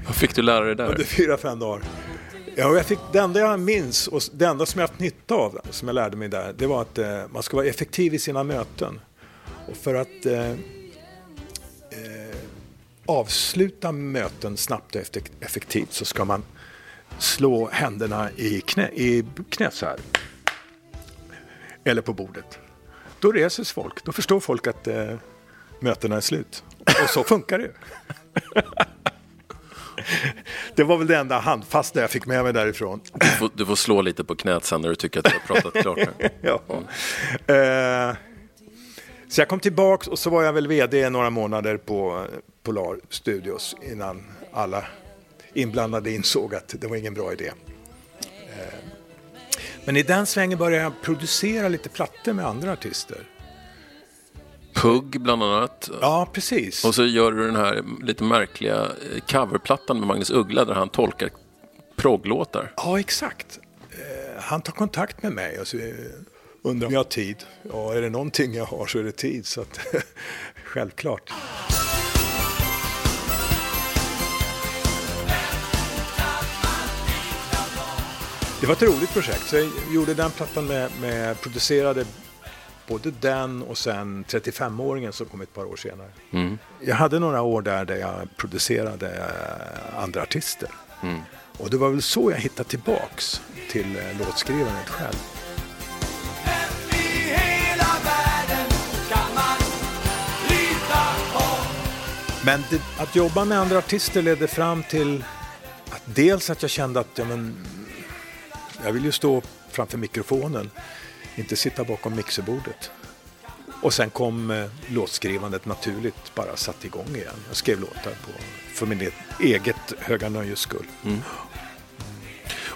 Vad fick du lära dig där? Under fyra, fem dagar. Ja, jag fick, det enda jag minns och det enda som jag haft nytta av, som jag lärde mig där, det var att eh, man ska vara effektiv i sina möten. Och för att eh, eh, avsluta möten snabbt och effektivt så ska man slå händerna i, knä, i knät så här. Eller på bordet. Då reser sig folk, då förstår folk att eh, mötena är slut. Och så funkar det ju. Det var väl det enda handfasta jag fick med mig därifrån. Du får, du får slå lite på knät sen när du tycker att du har pratat klart. ja. Eh, så jag kom tillbaks och så var jag väl vd några månader på eh, Polar Studios innan alla inblandade insåg att det var ingen bra idé. Eh, men i den svängen började jag producera lite plattor med andra artister. Pugg bland annat. Ja, precis. Och så gör du den här lite märkliga eh, coverplattan med Magnus Uggla där han tolkar progglåtar. Ja, exakt. Eh, han tar kontakt med mig och så, eh, Undrar om jag har tid? Ja, är det någonting jag har så är det tid. Så att, självklart. Det var ett roligt projekt. Så jag gjorde den plattan med, med producerade både den och sen 35-åringen som kom ett par år senare. Jag hade några år där, där jag producerade eh, andra artister. Och det var väl så jag hittade tillbaks till eh, låtskrivandet själv. Men det, att jobba med andra artister ledde fram till att dels att jag kände att ja, men, jag vill ju stå framför mikrofonen, inte sitta bakom mixerbordet. Och sen kom eh, låtskrivandet naturligt, bara satt igång igen. Jag skrev låtar på, för min eget höga nöjes skull.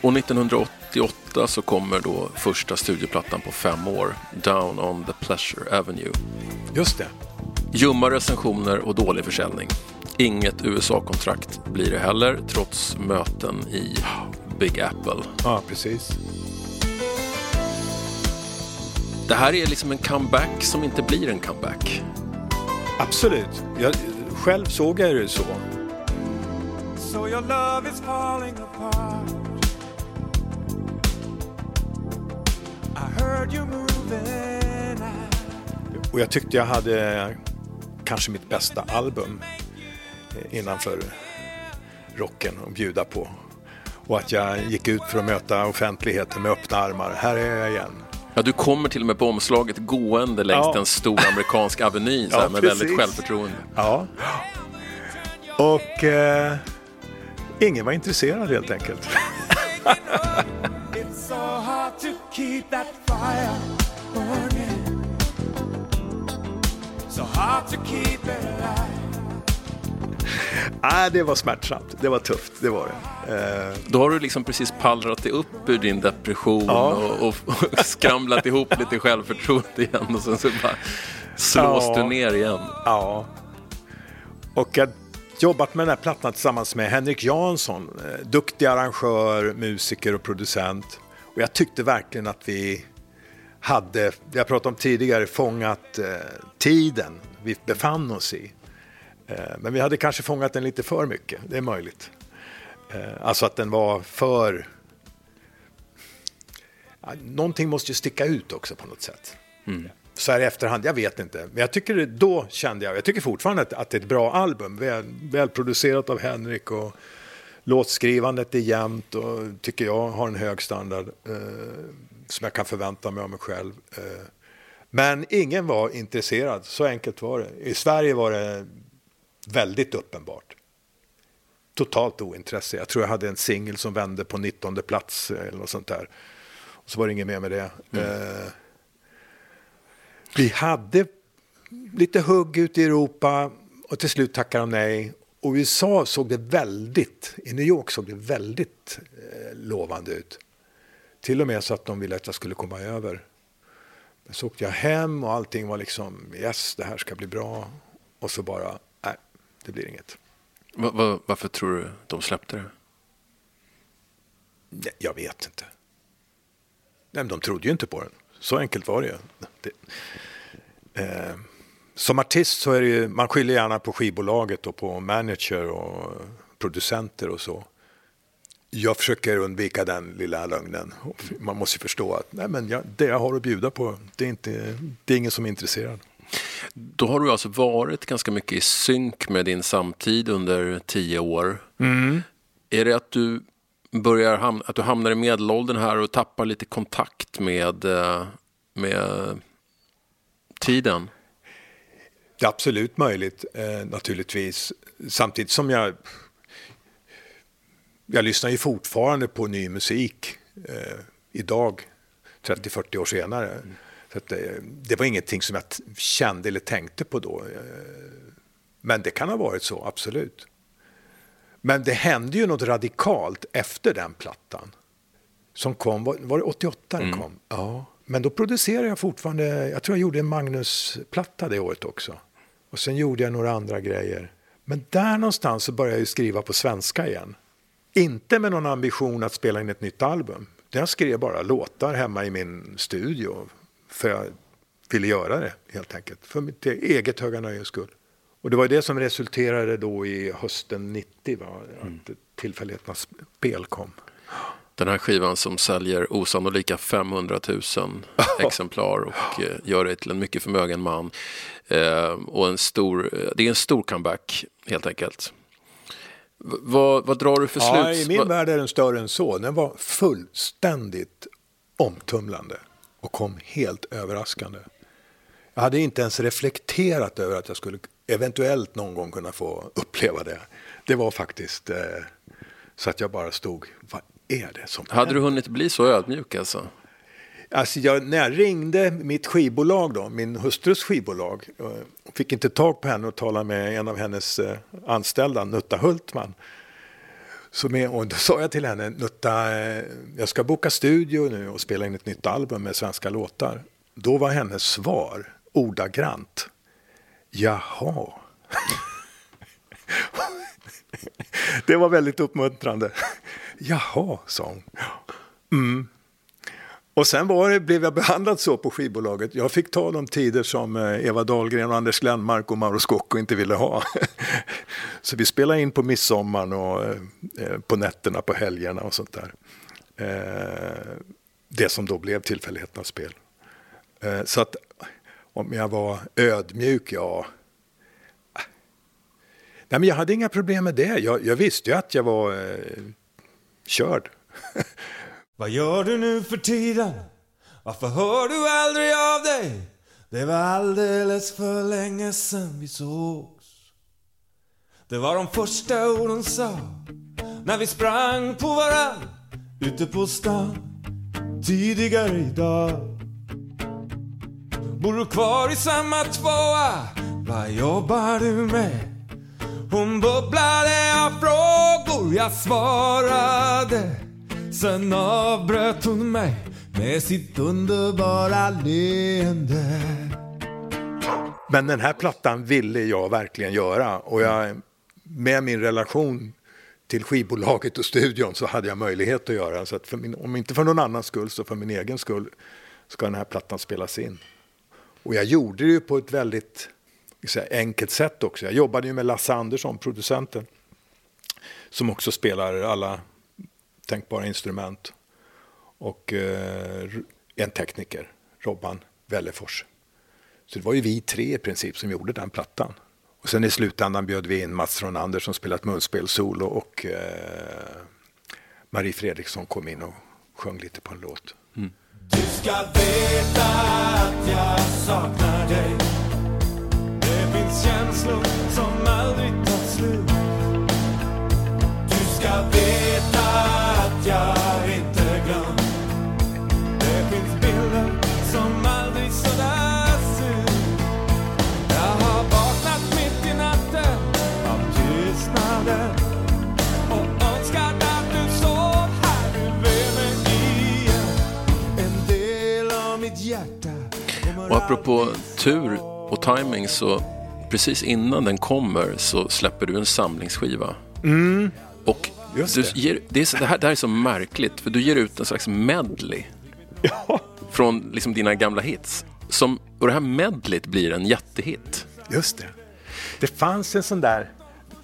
Och 1988 så kommer då första studioplattan på fem år, Down on the Pleasure Avenue. Just det. Ljumma recensioner och dålig försäljning. Inget USA-kontrakt blir det heller, trots möten i Big Apple. Ja, precis. Det här är liksom en comeback som inte blir en comeback. Absolut. Jag, själv såg jag det så. So your love is falling apart. I heard you moving out. Och jag tyckte jag hade kanske mitt bästa album eh, innanför rocken att bjuda på. Och att jag gick ut för att möta offentligheten med öppna armar. Här är jag igen. Ja, du kommer till och med på omslaget gående längs Ja. en stor amerikansk aveny så Ja, med väldigt självförtroende. Ja. Och eh, ingen var intresserad helt enkelt. So hard to keep it alive. Nej, det var smärtsamt. Det var tufft, det var det. Eh, Då har du liksom precis pallrat dig upp ur din depression Ja. och, och, och skramlat ihop lite självförtroende igen och sen så bara slås Ja. du ner igen. Ja. Och jag har jobbat med den här plattan tillsammans med Henrik Jansson, eh, duktig arrangör, musiker och producent. Och jag tyckte verkligen att vi hade, jag pratade om tidigare, fångat eh, tiden vi befann oss i. Eh, men vi hade kanske fångat den lite för mycket, det är möjligt. Eh, alltså att den var för... Någonting måste ju sticka ut också på något sätt. Så här i efterhand, jag vet inte. Men jag tycker då kände jag, jag tycker fortfarande att, att det är ett bra album. Väl, välproducerat av Henrik och låtskrivandet är jämnt och tycker jag har en hög standard eh, som jag kan förvänta mig av mig själv. Eh, men ingen var intresserad, så enkelt var det. I Sverige var det väldigt uppenbart. Totalt ointresse. Jag tror jag hade en singel som vände på 19 plats eller något sånt där. Och så var det inget mer med det. Eh, vi hade lite hugg ute i Europa och till slut tackade de nej. Och USA såg det väldigt, i New York såg det väldigt eh, lovande ut. Till och med så att de ville att jag skulle komma över. Men så åkte jag hem och allting var liksom, yes det här ska bli bra. Och så bara, det blir inget. Va, va, varför tror du de släppte det? Jag vet inte. Nej, de trodde ju inte på den. Så enkelt var det ju. Det, eh, som artist så är det ju, man skyller gärna på skivbolaget och på manager och producenter och så. Jag försöker undvika den lilla lögnen. Man måste förstå att nej, men jag, det jag har att bjuda på, det är, inte, det är ingen som är intresserad. Då har du alltså varit ganska mycket i synk med din samtid under tio år. Är det att du börjar hamna, att du hamnar i medelåldern här och tappar lite kontakt med, eh, med tiden? Det är absolut möjligt, eh, naturligtvis. Samtidigt som jag... Jag lyssnar ju fortfarande på ny musik eh, idag, 30-40 år senare. Så att, eh, det var ingenting som jag kände eller tänkte på då. Eh, men det kan ha varit så, absolut. Men det hände ju något radikalt efter den plattan. Som kom, var, var det 88 den kom? Ja. Men då producerade jag fortfarande, jag tror jag gjorde en Magnus-platta det året också. Och sen gjorde jag några andra grejer. Men där någonstans så började jag ju skriva på svenska igen. Inte med någon ambition att spela in ett nytt album. Jag skrev bara låtar hemma i min studio. För jag ville göra det helt enkelt. För mitt eget höga nöjes skull. Och det var det som resulterade då i hösten 90, va? att tillfälligheternas spel kom. Den här skivan som säljer osannolika 500 000 exemplar och eh, gör dig till en mycket förmögen man. Eh, och en stor, eh, det är en stor comeback helt enkelt. Vad, vad drar du för Ja, sluts? I min vad- värld är den större än så. Den var fullständigt omtumlande och kom helt överraskande. Jag hade inte ens reflekterat över att jag skulle eventuellt någon gång kunna få uppleva det. Det var faktiskt eh, så att jag bara stod, vad är det som Hade du hunnit bli så ödmjuk alltså? Alltså jag, när jag ringde mitt skivbolag, då, min hustrus skivbolag, eh, fick inte tag på henne och tala med en av hennes eh, anställda, Nutta Hultman. Som är, och då sa jag till henne, Nutta, eh, jag ska boka studio nu och spela in ett nytt album med svenska låtar. Då var hennes svar ordagrant, jaha. Det var väldigt uppmuntrande. Jaha, sa hon. Mm. Och sen var det, blev jag behandlad så på skivbolaget. Jag fick ta de tider som eh, Eva Dahlgren, och Anders Glenmark och Mauro Scocco inte ville ha. Så vi spelade in på midsommaren och eh, eh, på nätterna på helgerna och sånt där. Det som då blev tillfälligheternas spel. Så att om jag var ödmjuk, ja. Nej, men jag hade inga problem med det. Jag, jag visste ju att jag var eh, körd. Vad gör du nu för tiden? Varför hör du aldrig av dig? Det var alldeles för länge sen vi sågs. Det var de första orden sa när vi sprang på varann ute på stan tidigare idag. Bor du kvar i samma tvåa? Vad jobbar du med? Hon bubblade av frågor, jag svarade. Sen avbröt hon mig med sitt underbara leende. Men den här plattan ville jag verkligen göra och jag, med min relation till skivbolaget och studion så hade jag möjlighet att göra den. Så att för min, om inte för någon annans skull så för min egen skull ska den här plattan spelas in. Och jag gjorde det ju på ett väldigt säga, enkelt sätt också. Jag jobbade ju med Lasse Andersson, producenten, som också spelar alla tänkbara instrument. Och eh, en tekniker, Robban Wellefors. Så det var ju vi tre i princip som gjorde den plattan. Och sen i slutändan bjöd vi in Mats Ronander som spelat munspel solo och eh, Marie Fredriksson kom in och sjöng lite på en låt. Du ska veta att jag saknar dig. Det finns känslor som aldrig tar slut. Du ska veta jag inte glömt. Det finns bilder som aldrig sådär ut. Jag har vaknat mitt i natten av tystnaden och önskat att du sov här bredvid mig igen. En del av mitt hjärta kommer Och apropå tur och timing så precis innan den kommer så släpper du en samlingsskiva. Och Mm. Just du det. Ger, det, är, så- det, här, det här är så märkligt för du ger ut en slags medley Ja, från liksom dina gamla hits. Som, och det här medleyt blir en jättehit. just det. Det fanns en sån där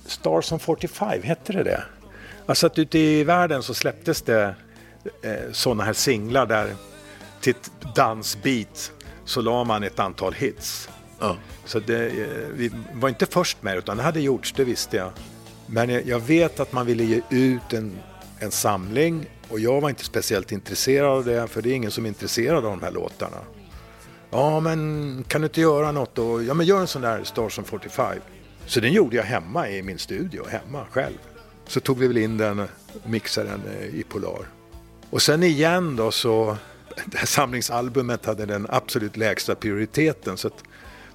Stars on 45, hette det det? Alltså att ute i världen så släpptes det eh, sådana här singlar där till ett dansbeat så la man ett antal hits. Ja. Så det, eh, vi var inte först med utan det hade gjorts, det visste jag. Men jag, vet att man ville ge ut en, en samling och jag var inte speciellt intresserad av det, för det är ingen som är intresserad av de här låtarna. Ja, men kan du inte göra något då? Ja, men gör en sån där Stars on 45. Så den gjorde jag hemma i min studio, hemma själv. Så tog vi väl in den och mixade den eh, i Polar. Och sen igen då så, det här samlingsalbumet hade den absolut lägsta prioriteten. Så att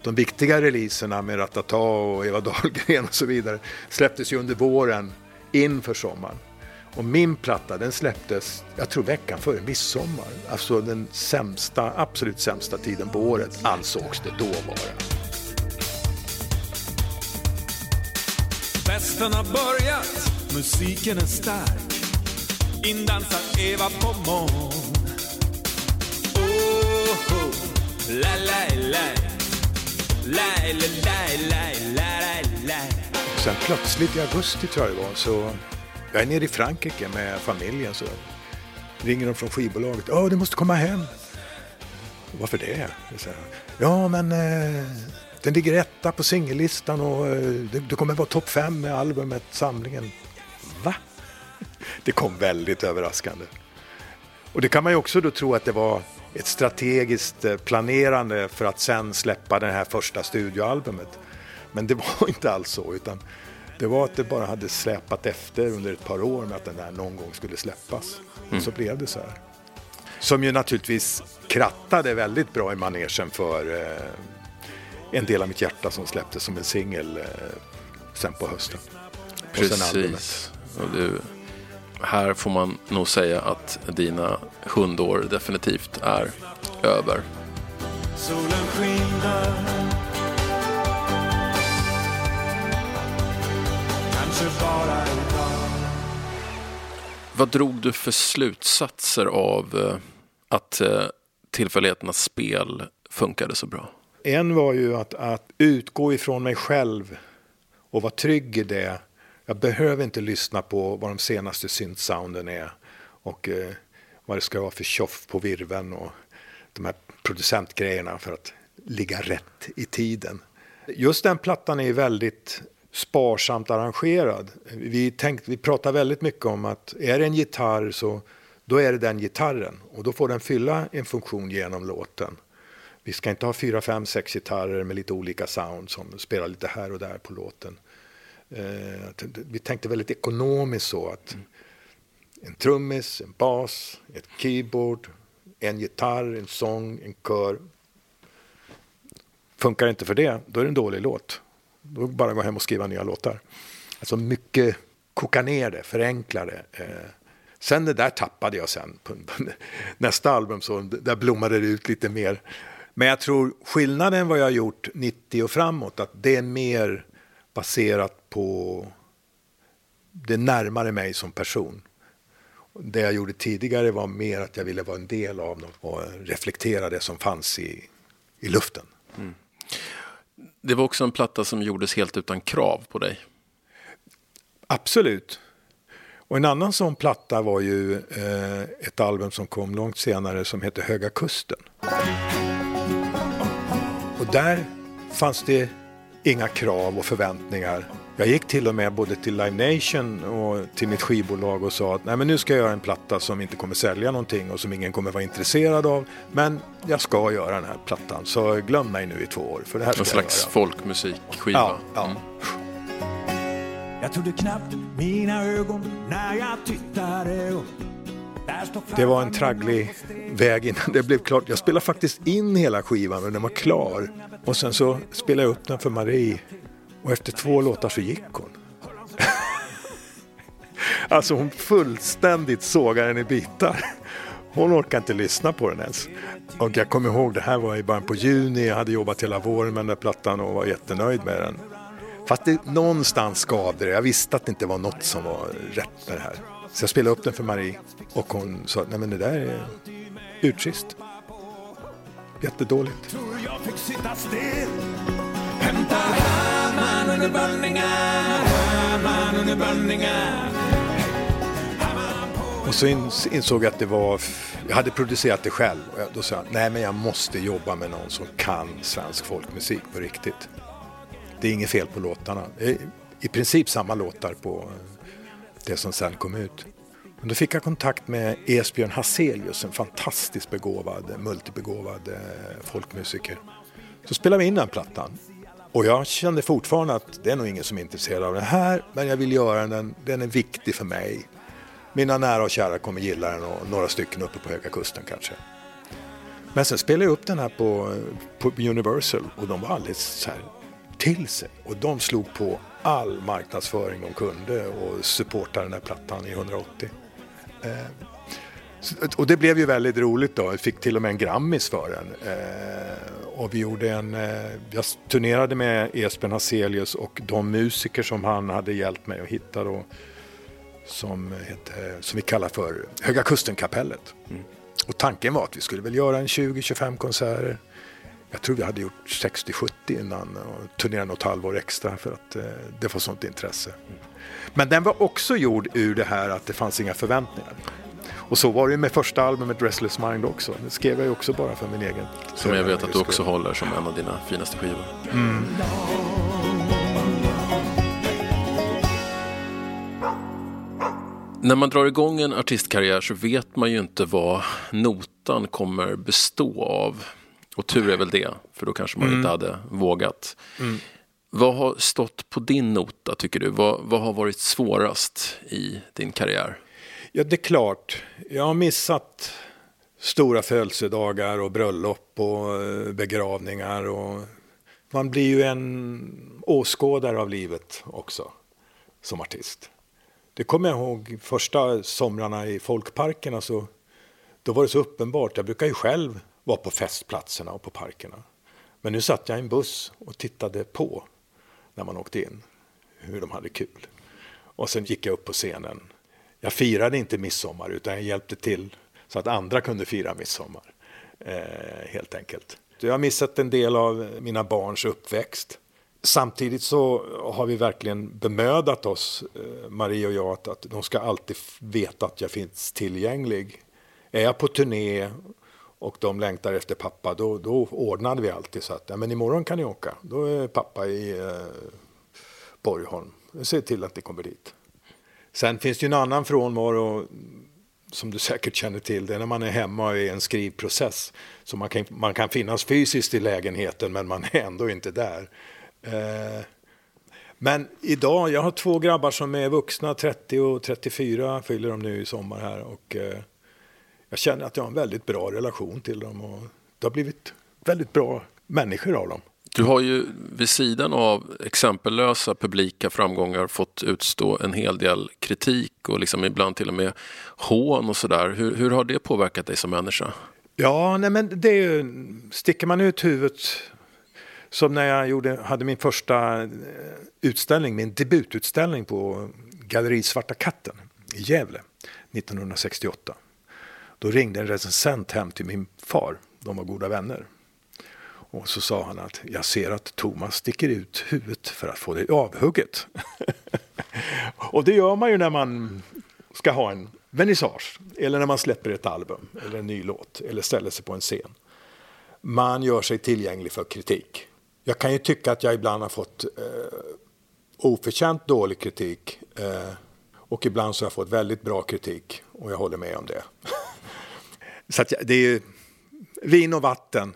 de viktiga releaserna med Ratata och Eva Dahlgren och så vidare släpptes ju under våren inför sommaren. Och min platta den släpptes, jag tror veckan före midsommar. Alltså den sämsta, absolut sämsta tiden på året alltså ansågs det då vara. Festen har börjat, musiken är stark. Indansar Eva på moln. Oh, oh. La la la. Sen plötsligt i augusti tror jag det var så jag är nere i Frankrike med familjen så ringer de från skivbolaget. Ja, du måste komma hem. Varför det? Ja, men eh, den ligger etta på singellistan och eh, det, det kommer vara topp fem med albumet, samlingen. Va? Det kom väldigt överraskande. Och det kan man ju också då tro att det var ett strategiskt eh, planerande för att sen släppa det här första studioalbumet. Men det var inte alls så, utan det var att det bara hade släpat efter under ett par år med att den där någon gång skulle släppas. Och så blev det så här. Som ju naturligtvis krattade väldigt bra i manegen för eh, en del av mitt hjärta som släpptes som en singel eh, sen på hösten. Och sen albumet. Precis. Och du, här får man nog säga att dina hundår definitivt är över. Solen skiner. Kanske bara idag. Vad drog du för slutsatser av eh, att eh, tillfälligheternas spel funkade så bra? En var ju att, att utgå ifrån mig själv och vara trygg i det. Jag behöver inte lyssna på vad de senaste syntsounden är och eh, vad det ska vara för tjoff på virven och de här producentgrejerna för att ligga rätt i tiden. Just den plattan är väldigt sparsamt arrangerad. Vi, tänkt, vi pratar väldigt mycket om att är det en gitarr så då är det den gitarren och då får den fylla en funktion genom låten. Vi ska inte ha fyra, fem, sex gitarrer med lite olika sound som spelar lite här och där på låten. Eh, vi tänkte väldigt ekonomiskt så att en trummis, en bas, ett keyboard, en gitarr, en sång, en kör. Funkar inte för det, då är det en dålig låt. Då är det bara att gå hem och skriva nya låtar. Alltså mycket koka ner det, förenkla det. Eh, sen det där tappade jag sen. På nästa album så där blommade det ut lite mer. Men jag tror skillnaden vad jag har gjort 90 och framåt, att det är mer baserat på det är närmare mig som person. Det jag gjorde tidigare var mer att jag ville vara en del av något och reflektera det som fanns i, i luften. Det var också en platta som gjordes helt utan krav på dig. Absolut. Och en annan sån platta var ju eh, ett album som kom långt senare som heter Höga Kusten. Och där fanns det inga krav och förväntningar. Jag gick till och med både till Live Nation och till mitt skivbolag och sa att Nej, men nu ska jag göra en platta som inte kommer sälja någonting och som ingen kommer vara intresserad av. Men jag ska göra den här plattan, så glöm mig nu i två år. För det här ska En slags jag göra. folkmusikskiva. Ja, ja. Mm. Jag trodde knappt mina ögon när jag tittade upp. Det var en tragglig väg innan det blev klart. Jag spelade faktiskt in hela skivan och den var klar. Och sen så spelade jag upp den för Marie. Och efter två låtar så gick hon. alltså hon fullständigt sågade den i bitar. Hon orkade inte lyssna på den ens. Och jag kommer ihåg, det här var i början på juni. Jag hade jobbat hela våren med den där plattan och var jättenöjd med den. Fast det, någonstans gav det. Jag visste att det inte var något som var rätt med det här. Så jag spelade upp den för Marie och hon sa, nej men det där är urtrist. Jättedåligt. tror jag fick sitta still. Hämta hammaren under bönningar, hammaren under bönningar. Och så insåg jag att det var, jag hade producerat det själv. Och då sa jag, nej men jag måste jobba med någon som kan svensk folkmusik på riktigt. Det är inget fel på låtarna. I princip samma låtar på eh, det som sen kom ut. Men då fick jag kontakt med Esbjörn Hazelius, en fantastiskt begåvad, multibegåvad eh, folkmusiker. Så spelade vi in den plattan. Och jag kände fortfarande att det är nog ingen som är intresserad av den här, men jag vill göra den, den är viktig för mig. Mina nära och kära kommer gilla den och några stycken uppe på Höga Kusten kanske. Men sen spelade jag upp den här på, på Universal och de var alldeles så här till sig. Och de slog på all marknadsföring de kunde och supportade den här plattan i 180. Eh, och det blev ju väldigt roligt då. Jag fick till och med en Grammis för den. Eh, och vi gjorde en, eh, jag turnerade med Espen Hazelius och de musiker som han hade hjälpt mig att hitta då. Som, hette, som vi kallar för Höga Kusten-kapellet. Och tanken var att vi skulle väl göra en 20-25 konserter. Jag tror vi hade gjort 60-70 innan och turnerade något halvår extra för att eh, det var sånt intresse. Men den var också gjord ur det här att det fanns inga förväntningar. Och så var det ju med första albumet Restless Mind också. Det skrev jag ju också bara för min egen. Som jag vet att du också håller som en av dina finaste skivor. När man drar igång en artistkarriär så vet man ju inte vad notan kommer bestå av. Och tur är väl det, för då kanske man inte hade vågat. Vad har stått på din nota tycker du? Vad, vad har varit svårast i din karriär? Ja, det är klart. Jag har missat stora födelsedagar och bröllop och eh, begravningar. Och man blir ju en åskådare av livet också som artist. Det kommer jag ihåg första somrarna i folkparkerna. Så, då var det så uppenbart. Jag brukar ju själv vara på festplatserna och på parkerna. Men nu satt jag i en buss och tittade på när man åkte in. Hur de hade kul. Och sen gick jag upp på scenen. Jag firade inte midsommar utan jag hjälpte till så att andra kunde fira midsommar. Eh, helt enkelt. Jag har missat en del av mina barns uppväxt. Samtidigt så har vi verkligen bemödat oss, eh, Marie och jag, att, att de ska alltid veta att jag finns tillgänglig. Är jag på turné och de längtar efter pappa, då, då ordnade vi alltid så att ja, men imorgon kan ni åka. Då är pappa i eh, Borgholm. Se till att ni kommer dit. Sen finns det ju en annan frånvaro som du säkert känner till. Det är när man är hemma i en skrivprocess. Så man kan, man kan finnas fysiskt i lägenheten men man är ändå inte där. Eh, men idag, jag har två grabbar som är vuxna, 30 och 34 fyller de nu i sommar här. Och eh, jag känner att jag har en väldigt bra relation till dem. Och det har blivit väldigt bra människor av dem. Du har ju vid sidan av exempellösa publika framgångar fått utstå en hel del kritik och liksom ibland till och med hån och sådär. Hur, hur har det påverkat dig som människa? Ja, nej men det är ju, sticker man ut huvudet som när jag gjorde, hade min första eh, utställning, min debututställning på Galleri Svarta katten i Gävle 1968. Då ringde en recensent hem till min far, de var goda vänner. Och så sa han att jag ser att Thomas sticker ut huvudet för att få det avhugget. och det gör man ju när man ska ha en vernissage eller när man släpper ett album eller en ny låt eller ställer sig på en scen. Man gör sig tillgänglig för kritik. Jag kan ju tycka att jag ibland har fått eh, oförtjänt dålig kritik eh, och ibland så har jag fått väldigt bra kritik och jag håller med om det. så att det är ju vin och vatten.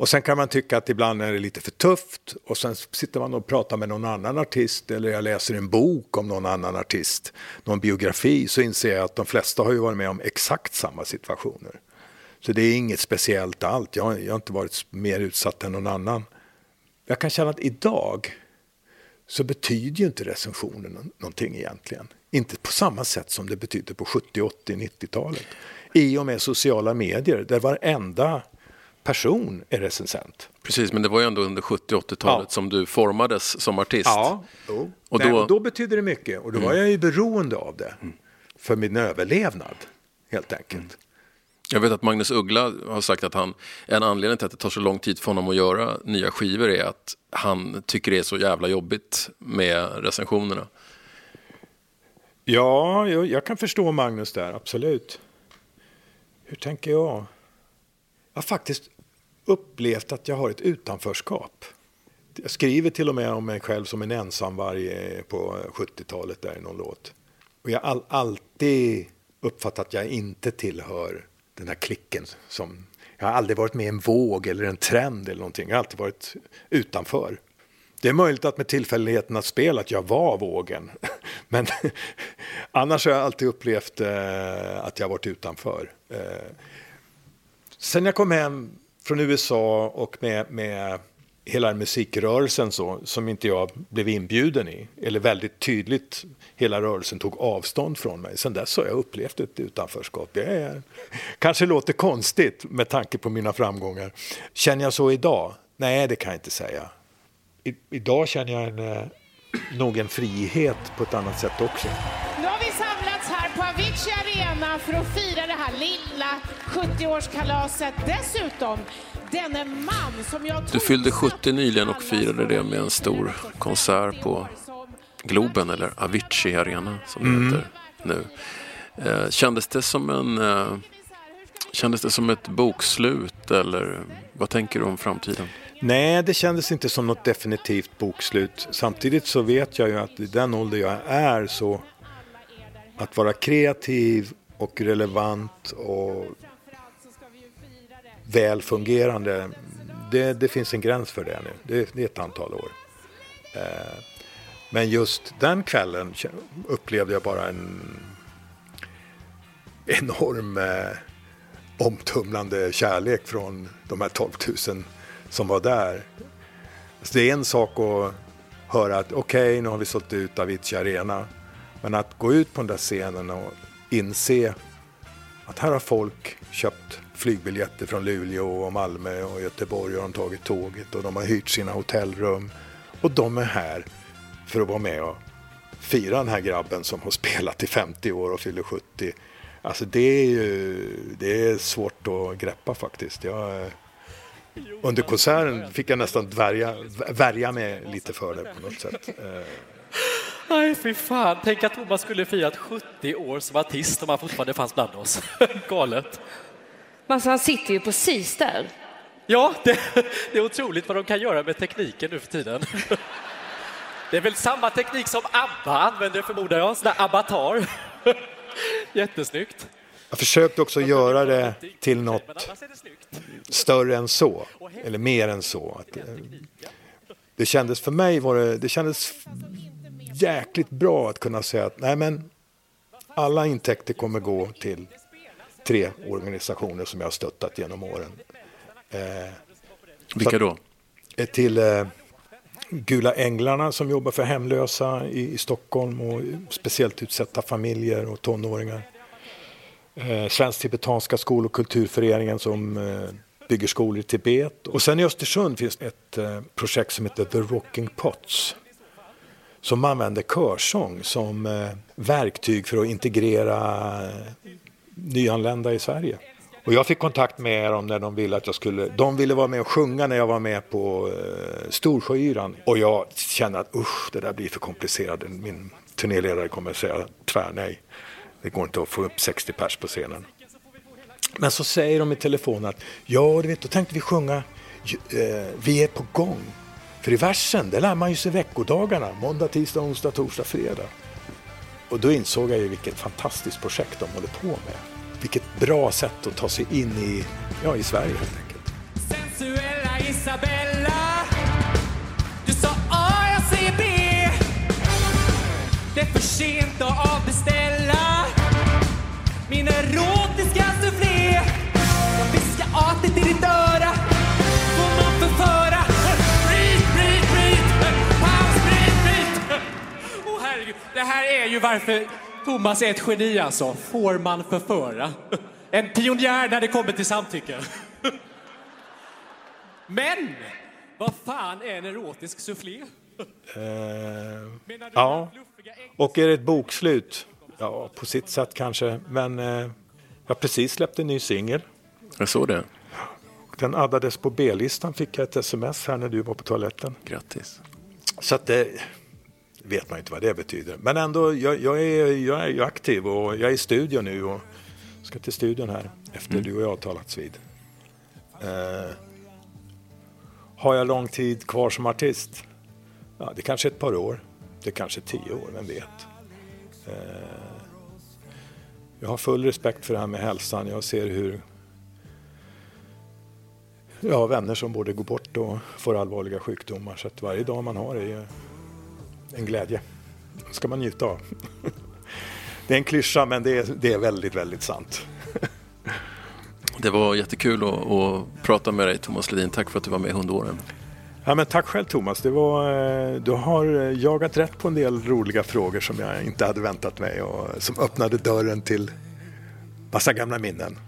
Och sen kan man tycka att ibland är det lite för tufft och sen sitter man och pratar med någon annan artist eller jag läser en bok om någon annan artist, någon biografi, så inser jag att de flesta har ju varit med om exakt samma situationer. Så det är inget speciellt allt, jag, har- jag har inte varit mer utsatt än någon annan. Jag kan känna att idag så betyder ju inte recensionen någonting egentligen. Inte på samma sätt som det betydde på 70, 80, 90-talet. I och med sociala medier där varenda person är recensent. Precis, men det var ju ändå under 70 80-talet Ja. som du formades som artist. Ja, jo. Och Nej, då- och då betyder det mycket och då var jag ju beroende av det. För min överlevnad, helt enkelt. Jag vet att Magnus Uggla har sagt att han, en anledning till att det tar så lång tid för honom att göra nya skivor är att han tycker det är så jävla jobbigt med recensionerna. Ja, jag, jag kan förstå Magnus där, absolut. Hur tänker jag? Har faktiskt upplevt att jag har ett utanförskap. Jag skriver till och med om mig själv som en ensamvarg på 70-talet där i någon låt. Och jag har all, alltid uppfattat att jag inte tillhör den här klicken som... Jag har aldrig varit med i en våg eller en trend eller någonting. Jag har alltid varit utanför. Det är möjligt att med tillfälligheternas spel att jag var vågen. Men annars har jag alltid upplevt eh, att jag varit utanför. Eh, sen jag kom hem från USA och med, med hela musikrörelsen så, som inte jag blev inbjuden i, eller väldigt tydligt hela rörelsen tog avstånd från mig. Sen dess har jag upplevt ett utanförskap. Det är, kanske låter konstigt med tanke på mina framgångar. Känner jag så idag? Nej, det kan jag inte säga. I, idag känner jag en, eh, nog en frihet på ett annat sätt också. No! Arena för att fira det här lilla 70-årskalaset. Dessutom denne man som jag Du fyllde 70 nyligen och firade det med en stor konsert på Globen, eller Avicii Arena som det Mm. heter nu. Eh, kändes det som en... Eh, kändes det som ett bokslut eller vad tänker du om framtiden? Nej, det kändes inte som något definitivt bokslut. Samtidigt så vet jag ju att i den ålder jag är så att vara kreativ och relevant och väl fungerande, det, det finns en gräns för det nu. Det, det är ett antal år. Eh, men just den kvällen upplevde jag bara en enorm eh, omtumlande kärlek från de här 12 000 som var där. Så det är en sak att höra att okej, nu har vi sålt ut Avicii Arena. Men att gå ut på den där scenen och inse att här har folk köpt flygbiljetter från Luleå och Malmö och Göteborg och de har tagit tåget och de har hyrt sina hotellrum. Och de är här för att vara med och fira den här grabben som har spelat i 50 år och fyller 70. Alltså det är ju det är svårt att greppa faktiskt. Jag, under konserten fick jag nästan dvärja, värja mig lite för det på något sätt. Eh, Nej, fy fan. Tänk att Thomas skulle firat 70 år som artist om han fortfarande fanns bland oss. Galet. Alltså han sitter ju precis där. Ja, det, det är otroligt vad de kan göra med tekniken nu för tiden. Det är väl samma teknik som ABBA använder förmodar jag, sån där avatar. Jättesnyggt. Jag försökte också göra det till något större än så, eller mer än så. Det kändes för mig var det, det kändes jäkligt bra att kunna säga att nej men alla intäkter kommer gå till tre organisationer som jag har stöttat genom åren. Eh, Vilka då? eh, Till eh, Gula Änglarna som jobbar för hemlösa i, i Stockholm och speciellt utsatta familjer och tonåringar. Eh, Svensk-tibetanska skol och kulturföreningen som eh, bygger skolor i Tibet. Och sen i Östersund finns ett eh, projekt som heter The Rocking Pots. Som använder körsång som eh, verktyg för att integrera eh, nyanlända i Sverige. Och jag fick kontakt med dem när de ville att jag skulle, de ville vara med och sjunga när jag var med på eh, Storsjöyran. Och jag kände att usch, det där blir för komplicerat. Min turnéledare kommer att säga tvärnej. Det går inte att få upp 60 pers på scenen. Men så säger de i telefonen att ja, du vet, då tänkte vi sjunga eh, Vi är på gång. För i versen, där lär man ju sig veckodagarna. Måndag, tisdag, onsdag, torsdag, fredag. Och då insåg jag ju vilket fantastiskt projekt de håller på med. Vilket bra sätt att ta sig in i, ja, i Sverige helt enkelt. Sensuella Isabella det här är ju varför Thomas är ett geni alltså. Får man förföra? En pionjär när det kommer till samtycke. Men, vad fan är en erotisk soufflé? Eh, ja, och är det ett bokslut? Ja, på sitt sätt kanske. Men eh, jag har precis släppt en ny singel. Jag såg det. Den addades på B-listan fick jag ett sms här när du var på toaletten. Grattis. Så att det vet man inte vad det betyder. Men ändå, jag, jag, är, jag är ju aktiv och jag är i studion nu och ska till studion här efter Mm. du och jag har talats vid. Eh, har jag lång tid kvar som artist? Ja, det är kanske ett par år. Det är kanske tio år, vem vet. Eh, jag har full respekt för det här med hälsan. Jag ser hur jag har vänner som både går bort och får allvarliga sjukdomar. Så att varje dag man har är ju en glädje. Det ska man njuta av. Det är en klyscha men det är, det är väldigt, väldigt sant. Det var jättekul att, att prata med dig Thomas Ledin. Tack för att du var med i Hundåren. Ja, men tack själv Thomas. Det var, eh, du har eh, jagat rätt på en del roliga frågor som jag inte hade väntat mig och som öppnade dörren till massa gamla minnen.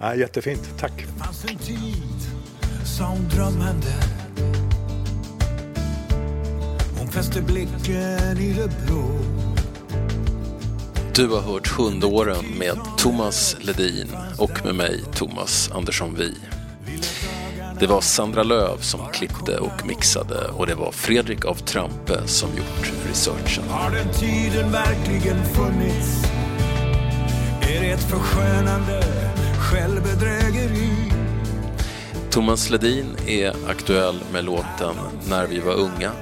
Ja, jättefint, tack. fanns en tid hon drömmande Hon fäste blicken i det blå Du har hört Hundåren med Thomas Ledin och med mig Thomas Andersson Vi. Det var Sandra Löv som klippte och mixade och det var Fredrik av Trampe som gjort researchen. Har den tiden verkligen funnits? Är det ett förskönande självbedrägeri? Thomas Ledin är aktuell med låten När vi var unga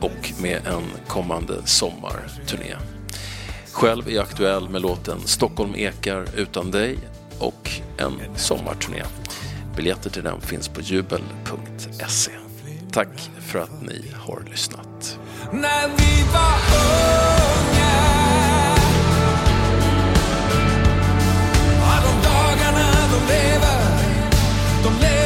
och med en kommande sommarturné. Själv är jag aktuell med låten Stockholm ekar utan dig och en sommarturné. Biljetter till den finns på jubel.se. Tack för att ni har lyssnat. När vi var unga Ja, de dagarna de lever, de lever